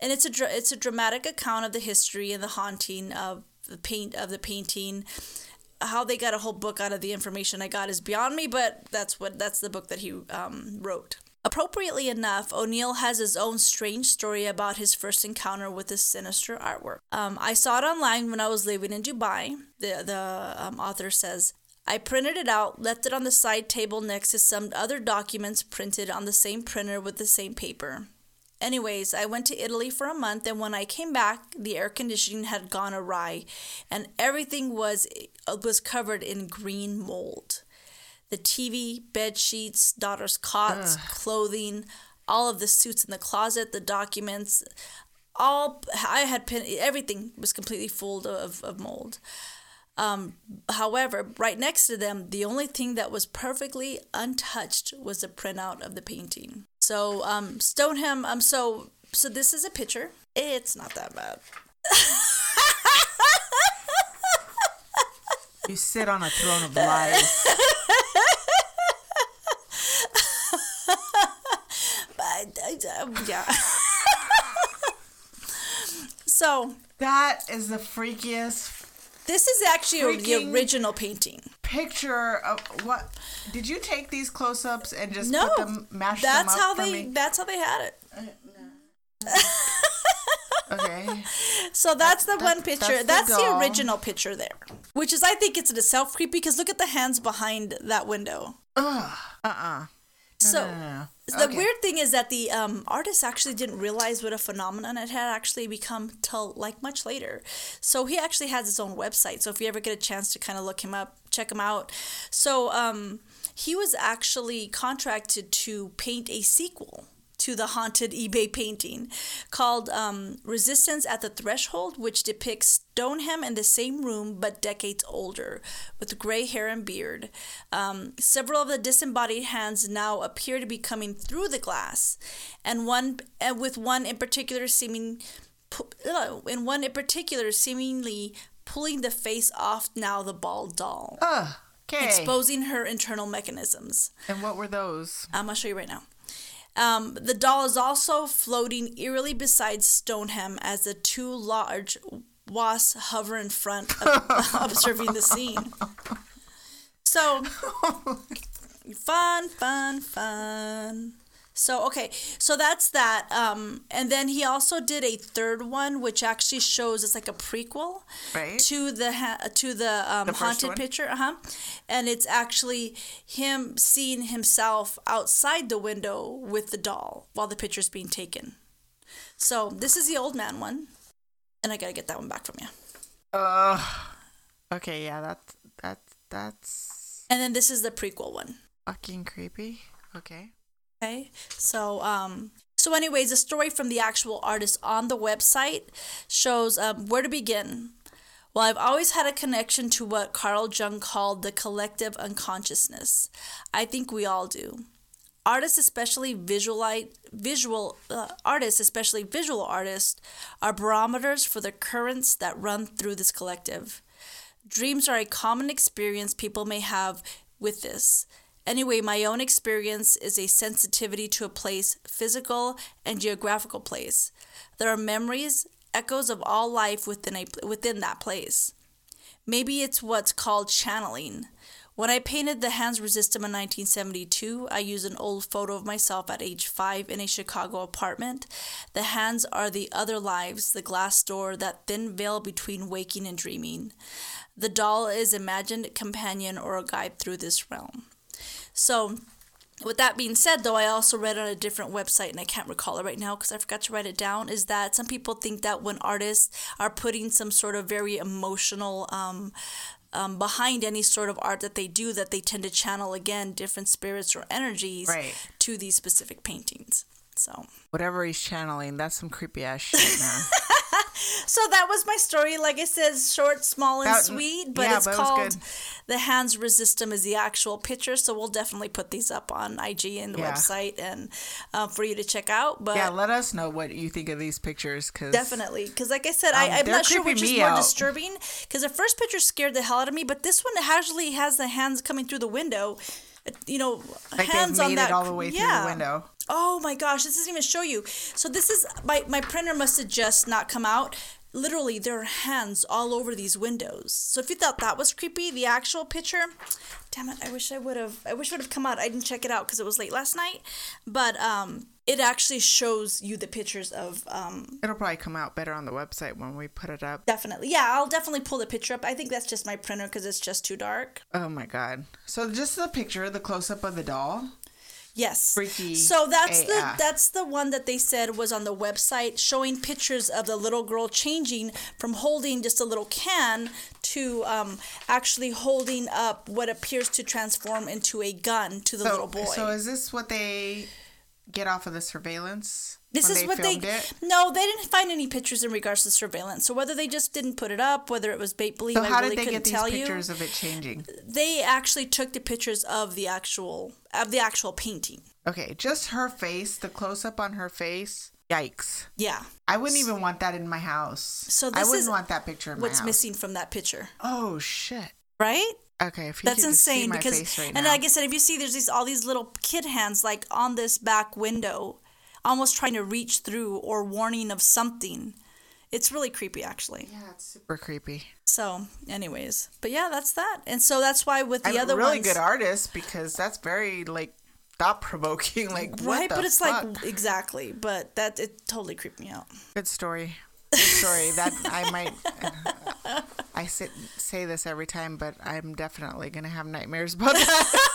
Speaker 2: And it's a it's a dramatic account of the history and the haunting of the paint of the painting. How they got a whole book out of the information I got is beyond me, but that's what that's the book that he um, wrote. Appropriately enough, O'Neill has his own strange story about his first encounter with this sinister artwork. Um, I saw it online when I was living in Dubai. The the um, author says. I printed it out, left it on the side table next to some other documents printed on the same printer with the same paper. Anyways, I went to Italy for a month, and when I came back, the air conditioning had gone awry, and everything was was covered in green mold. The TV, bed sheets, daughter's cots, clothing, all of the suits in the closet, the documents, all I had pin everything was completely full of, of mold. Um, however, right next to them, the only thing that was perfectly untouched was the printout of the painting. So um, Stoneham. Um, so so this is a picture. It's not that bad.
Speaker 1: You sit on a throne of lies.
Speaker 2: But I- um, yeah. so
Speaker 1: That is the freakiest
Speaker 2: this is actually the original painting.
Speaker 1: picture of what? Did you take these close-ups and just
Speaker 2: No,
Speaker 1: put them, mash them
Speaker 2: that's
Speaker 1: up
Speaker 2: how
Speaker 1: for
Speaker 2: they.
Speaker 1: me?
Speaker 2: That's how they had it.
Speaker 1: Okay.
Speaker 2: So that's the one
Speaker 1: that's
Speaker 2: picture.
Speaker 1: the
Speaker 2: That's the, original picture there, which is I think it's in itself creepy because look at the hands behind that window.
Speaker 1: Uh-uh.
Speaker 2: So
Speaker 1: no, no, no.
Speaker 2: the
Speaker 1: Okay.
Speaker 2: weird thing is that the um, artist actually didn't realize what a phenomenon it had actually become till like much later. So he actually has his own website. So if you ever get a chance to kind of look him up, check him out. So um, he was actually contracted to paint a sequel to the haunted eBay painting called um, Resistance at the Threshold, which depicts Stoneham in the same room but decades older, with gray hair and beard. Um, several of the disembodied hands now appear to be coming through the glass, and one, and with one in particular seeming, pu- uh, in one in particular seemingly pulling the face off now the bald doll,
Speaker 1: Ugh. Okay.
Speaker 2: exposing her internal mechanisms.
Speaker 1: and what were those?
Speaker 2: I'm going to show you right now. Um, the doll is also floating eerily beside Stoneham as the two large wasps hover in front of observing the scene. So, fun, fun, fun. So okay, so that's that. Um, and then he also did a third one, which actually shows it's like a prequel
Speaker 1: Right.
Speaker 2: to the ha- to the, um,
Speaker 1: first
Speaker 2: haunted
Speaker 1: one?
Speaker 2: picture. Uh huh. And it's actually him seeing himself outside the window with the doll while the picture's being taken. So this is the old man one, and I gotta get that one back from you.
Speaker 1: Uh, Okay, yeah, that's that's that's
Speaker 2: And then this is the prequel one.
Speaker 1: fucking creepy. Okay.
Speaker 2: Okay. So, um, so anyways, the story from the actual artist on the website shows um, where to begin. Well, I've always had a connection to what Carl Jung called the collective unconsciousness. I think we all do. Artists, especially visual uh, artists, especially visual artists, are barometers for the currents that run through this collective. Dreams are a common experience people may have with this. Anyway, my own experience is a sensitivity to a place, physical and geographical place. There are memories, echoes of all life within a within that place. Maybe it's what's called channeling. When I painted the Hands Resist Him in 1972, I used an old photo of myself at age five in a Chicago apartment. The hands are the other lives, the glass door, that thin veil between waking and dreaming. The doll is imagined companion or a guide through this realm. So, with that being said, though, I also read on a different website, and I can't recall it right now because I forgot to write it down. Is that some people think that when artists are putting some sort of very emotional um, um, behind any sort of art that they do, that they tend to channel again different spirits or energies
Speaker 1: Right.
Speaker 2: to these specific paintings. So,
Speaker 1: Whatever he's channeling, that's some creepy ass shit, man.
Speaker 2: so that was my story. Like I said, short, small, and
Speaker 1: That-
Speaker 2: sweet, but
Speaker 1: yeah,
Speaker 2: it's
Speaker 1: but
Speaker 2: called
Speaker 1: good.
Speaker 2: "The Hands resist Resistum" is the actual picture. So we'll definitely put these up on IG and the
Speaker 1: Yeah.
Speaker 2: website, and uh, for you to check out. But
Speaker 1: yeah, let us know what you think of these pictures, cause
Speaker 2: Definitely, because like I said,
Speaker 1: Um,
Speaker 2: I, I'm not sure which is more
Speaker 1: out.
Speaker 2: disturbing. Because the first picture scared the hell out of me, but this one actually has the hands coming through the window. You know,
Speaker 1: like
Speaker 2: hands on that.
Speaker 1: it all the way through
Speaker 2: yeah.
Speaker 1: the window.
Speaker 2: Oh my gosh, this doesn't even show you. So this is my my printer must have just not come out. Literally, there are hands all over these windows. So if you thought that was creepy, the actual picture, damn it, I wish I would have. I wish would have come out. I didn't check it out because it was late last night. But um, it actually shows you the pictures of um,
Speaker 1: It'll probably come out better on the website when we put it up.
Speaker 2: Definitely. Yeah, I'll definitely pull the picture up. I think that's just my printer because it's just too dark.
Speaker 1: Oh my god! So just the picture, the close up of the doll.
Speaker 2: Yes.
Speaker 1: Freaky
Speaker 2: So that's the that's the one that they said was on the website showing pictures of the little girl changing from holding just a little can to um, actually holding up what appears to transform into a gun to the
Speaker 1: So,
Speaker 2: little boy.
Speaker 1: so is this what they get off of the surveillance?
Speaker 2: This is what they.
Speaker 1: It?
Speaker 2: No, they didn't find any pictures in regards to surveillance. So whether they just didn't put it up, whether it was bait believe,
Speaker 1: So
Speaker 2: I
Speaker 1: how
Speaker 2: really
Speaker 1: did they
Speaker 2: couldn't
Speaker 1: get these
Speaker 2: tell
Speaker 1: pictures
Speaker 2: you.
Speaker 1: of it changing?
Speaker 2: They actually took the pictures of the actual of the actual painting.
Speaker 1: Okay, just her face, the close up on her face. Yikes!
Speaker 2: Yeah.
Speaker 1: I wouldn't even want that in my house.
Speaker 2: So
Speaker 1: I wouldn't
Speaker 2: is
Speaker 1: want that picture in my
Speaker 2: What's
Speaker 1: house.
Speaker 2: missing from that picture,
Speaker 1: Oh shit!
Speaker 2: right?
Speaker 1: Okay, if you
Speaker 2: That's insane
Speaker 1: my
Speaker 2: because,
Speaker 1: face right
Speaker 2: and
Speaker 1: now.
Speaker 2: like I said, if you see, there's these all these little kid hands like on this back window, almost trying to reach through or warning of something. It's really creepy, actually.
Speaker 1: yeah, it's super creepy.
Speaker 2: So, anyways, but yeah, that's that. And so that's why with the
Speaker 1: I'm
Speaker 2: other
Speaker 1: really
Speaker 2: ones,
Speaker 1: good artist because that's very like thought provoking. Like what
Speaker 2: right?
Speaker 1: the
Speaker 2: But it's
Speaker 1: fuck?
Speaker 2: like exactly. But that it totally creeped me out.
Speaker 1: good story. Good story. that I might. I sit, say this every time, but I'm definitely gonna have nightmares about that.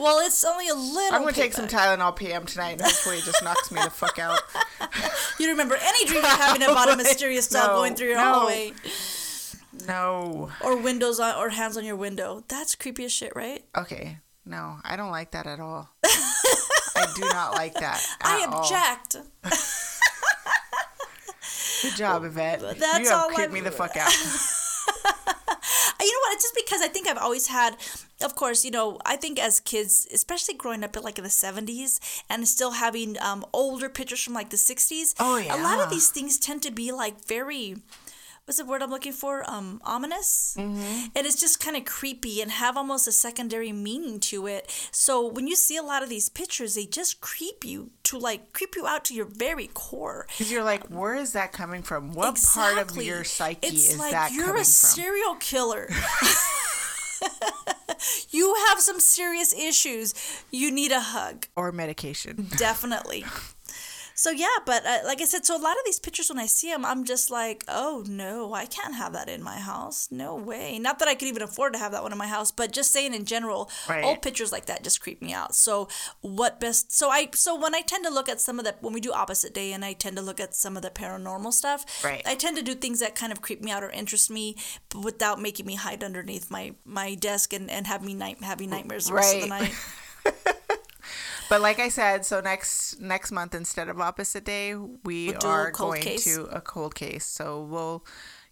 Speaker 2: Well, it's only a little.
Speaker 1: I'm gonna take some. Tylenol PM tonight, and hopefully it just knocks me the fuck out.
Speaker 2: You remember any dream you're having about a mysterious dog
Speaker 1: No,
Speaker 2: going through your
Speaker 1: no.
Speaker 2: hallway
Speaker 1: No.
Speaker 2: or windows on or hands on your window? That's creepy as shit, right?
Speaker 1: Okay. No, I don't like that at all. I do not like that.
Speaker 2: I object.
Speaker 1: Good job, Yvette.
Speaker 2: that's
Speaker 1: you have
Speaker 2: all
Speaker 1: creeped
Speaker 2: I'm-
Speaker 1: me the fuck out.
Speaker 2: You know what? It's just because I think I've always had, of course, you know, I think as kids, especially growing up in like in the 70s and still having um, older pictures from like the 60s.
Speaker 1: Oh,
Speaker 2: A lot of these things tend to be like very. What's the word I'm looking for? Um, ominous,
Speaker 1: Mm-hmm.
Speaker 2: and it's just kind of creepy and have almost a secondary meaning to it. So when you see a lot of these pictures, they just creep you to like creep you out to your very core.
Speaker 1: Because you're like, where is that coming from? What part of your psyche
Speaker 2: it's
Speaker 1: is
Speaker 2: like
Speaker 1: that
Speaker 2: you're
Speaker 1: coming
Speaker 2: a
Speaker 1: from?
Speaker 2: serial killer. you have some serious issues. You need a hug,
Speaker 1: or medication.
Speaker 2: definitely. So yeah, but uh, like I said, so a lot of these pictures when I see them, I'm just like, oh no, I can't have that in my house. No way. Not that I could even afford to have that one in my house, but just saying in general,
Speaker 1: Right.
Speaker 2: old pictures like that just creep me out. So what best? So I so when I tend to look at some of the when we do opposite day, and I tend to look at some of the paranormal stuff,
Speaker 1: Right.
Speaker 2: I tend to do things that kind of creep me out or interest me, but without making me hide underneath my my desk and and have me night having nightmares the rest of the night.
Speaker 1: But like I said, so next next month instead of opposite day, we
Speaker 2: We'll
Speaker 1: are going
Speaker 2: case.
Speaker 1: to a cold case. So we'll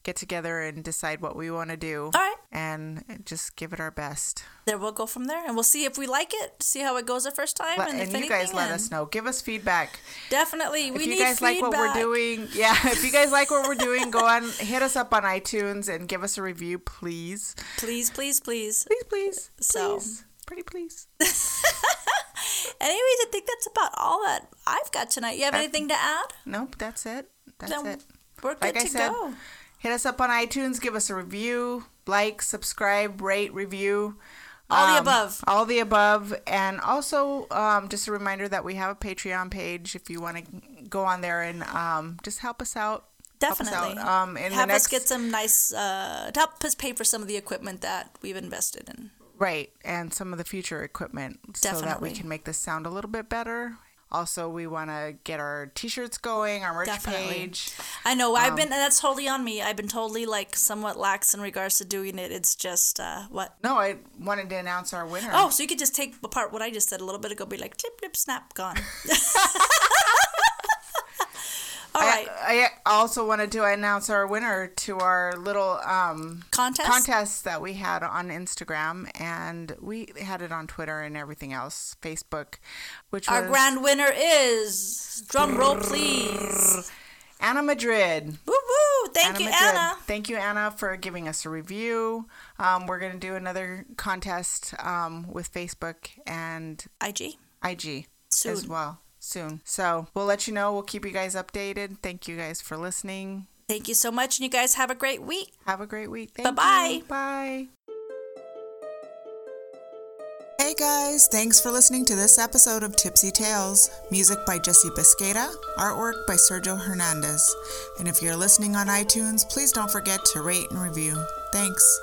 Speaker 1: get together and decide what we want to do.
Speaker 2: All right.
Speaker 1: And just give it our best.
Speaker 2: There we'll go from there, and we'll see if we like it, see how it goes the first time,
Speaker 1: Let-
Speaker 2: and,
Speaker 1: and
Speaker 2: if
Speaker 1: you
Speaker 2: anything,
Speaker 1: guys let us know. Give us feedback.
Speaker 2: Definitely, we need feedback.
Speaker 1: if you guys like what we're doing, yeah. If you guys like what we're doing, go on, hit us up on iTunes and give us a review, please.
Speaker 2: Please, please, please.
Speaker 1: Please, please.
Speaker 2: So-
Speaker 1: please. Pretty please.
Speaker 2: Anyways, I think that's about all that I've got tonight. You have anything to add?
Speaker 1: Nope, that's it. That's it.
Speaker 2: We're good
Speaker 1: Like
Speaker 2: to
Speaker 1: I said,
Speaker 2: go.
Speaker 1: hit us up on iTunes, give us a review, like, subscribe, rate, review.
Speaker 2: All the
Speaker 1: Um,
Speaker 2: above.
Speaker 1: All the above. And also, um, just a reminder that we have a Patreon page if you want to go on there and um, just help us out. Help us
Speaker 2: Definitely.
Speaker 1: out. Um,
Speaker 2: have
Speaker 1: the next,
Speaker 2: us get some nice, uh, to help us pay for some of the equipment that we've invested in.
Speaker 1: Right, and some of the future equipment so that we can make this sound a little bit better. Also, we want to get our t-shirts going, our merch
Speaker 2: Definitely.
Speaker 1: page.
Speaker 2: I know I've
Speaker 1: Um,
Speaker 2: been, and that's totally on me. I've been totally like somewhat lax in regards to doing it. It's just uh, what.
Speaker 1: No, I wanted to announce our winner.
Speaker 2: Oh, so you could just take apart what I just said a little bit ago, be like, clip, clip, snap, gone. All right,
Speaker 1: I, I also wanted to announce our winner to our little um,
Speaker 2: contest.
Speaker 1: contest that we had on Instagram, and we had it on Twitter and everything else, Facebook, which
Speaker 2: Our
Speaker 1: was
Speaker 2: grand winner is drum roll, please.
Speaker 1: Anna Madrid.
Speaker 2: Woo woo! Thank
Speaker 1: Anna
Speaker 2: you,
Speaker 1: Madrid.
Speaker 2: Anna.
Speaker 1: Thank you, Anna, for giving us a review. Um, we're going to do another contest um, with Facebook and
Speaker 2: IG.
Speaker 1: IG
Speaker 2: Soon.
Speaker 1: as well soon. So we'll let you know. We'll keep you guys updated. Thank you guys for listening.
Speaker 2: Thank you so much, and you guys have a great week.
Speaker 1: Have a great week. Thank
Speaker 2: Bye-bye.
Speaker 1: you. Bye. Hey guys, thanks for listening to this episode of Tipsy Tales. Music by Jesse Biscata, artwork by Sergio Hernandez. And if you're listening on iTunes, please don't forget to rate and review. Thanks.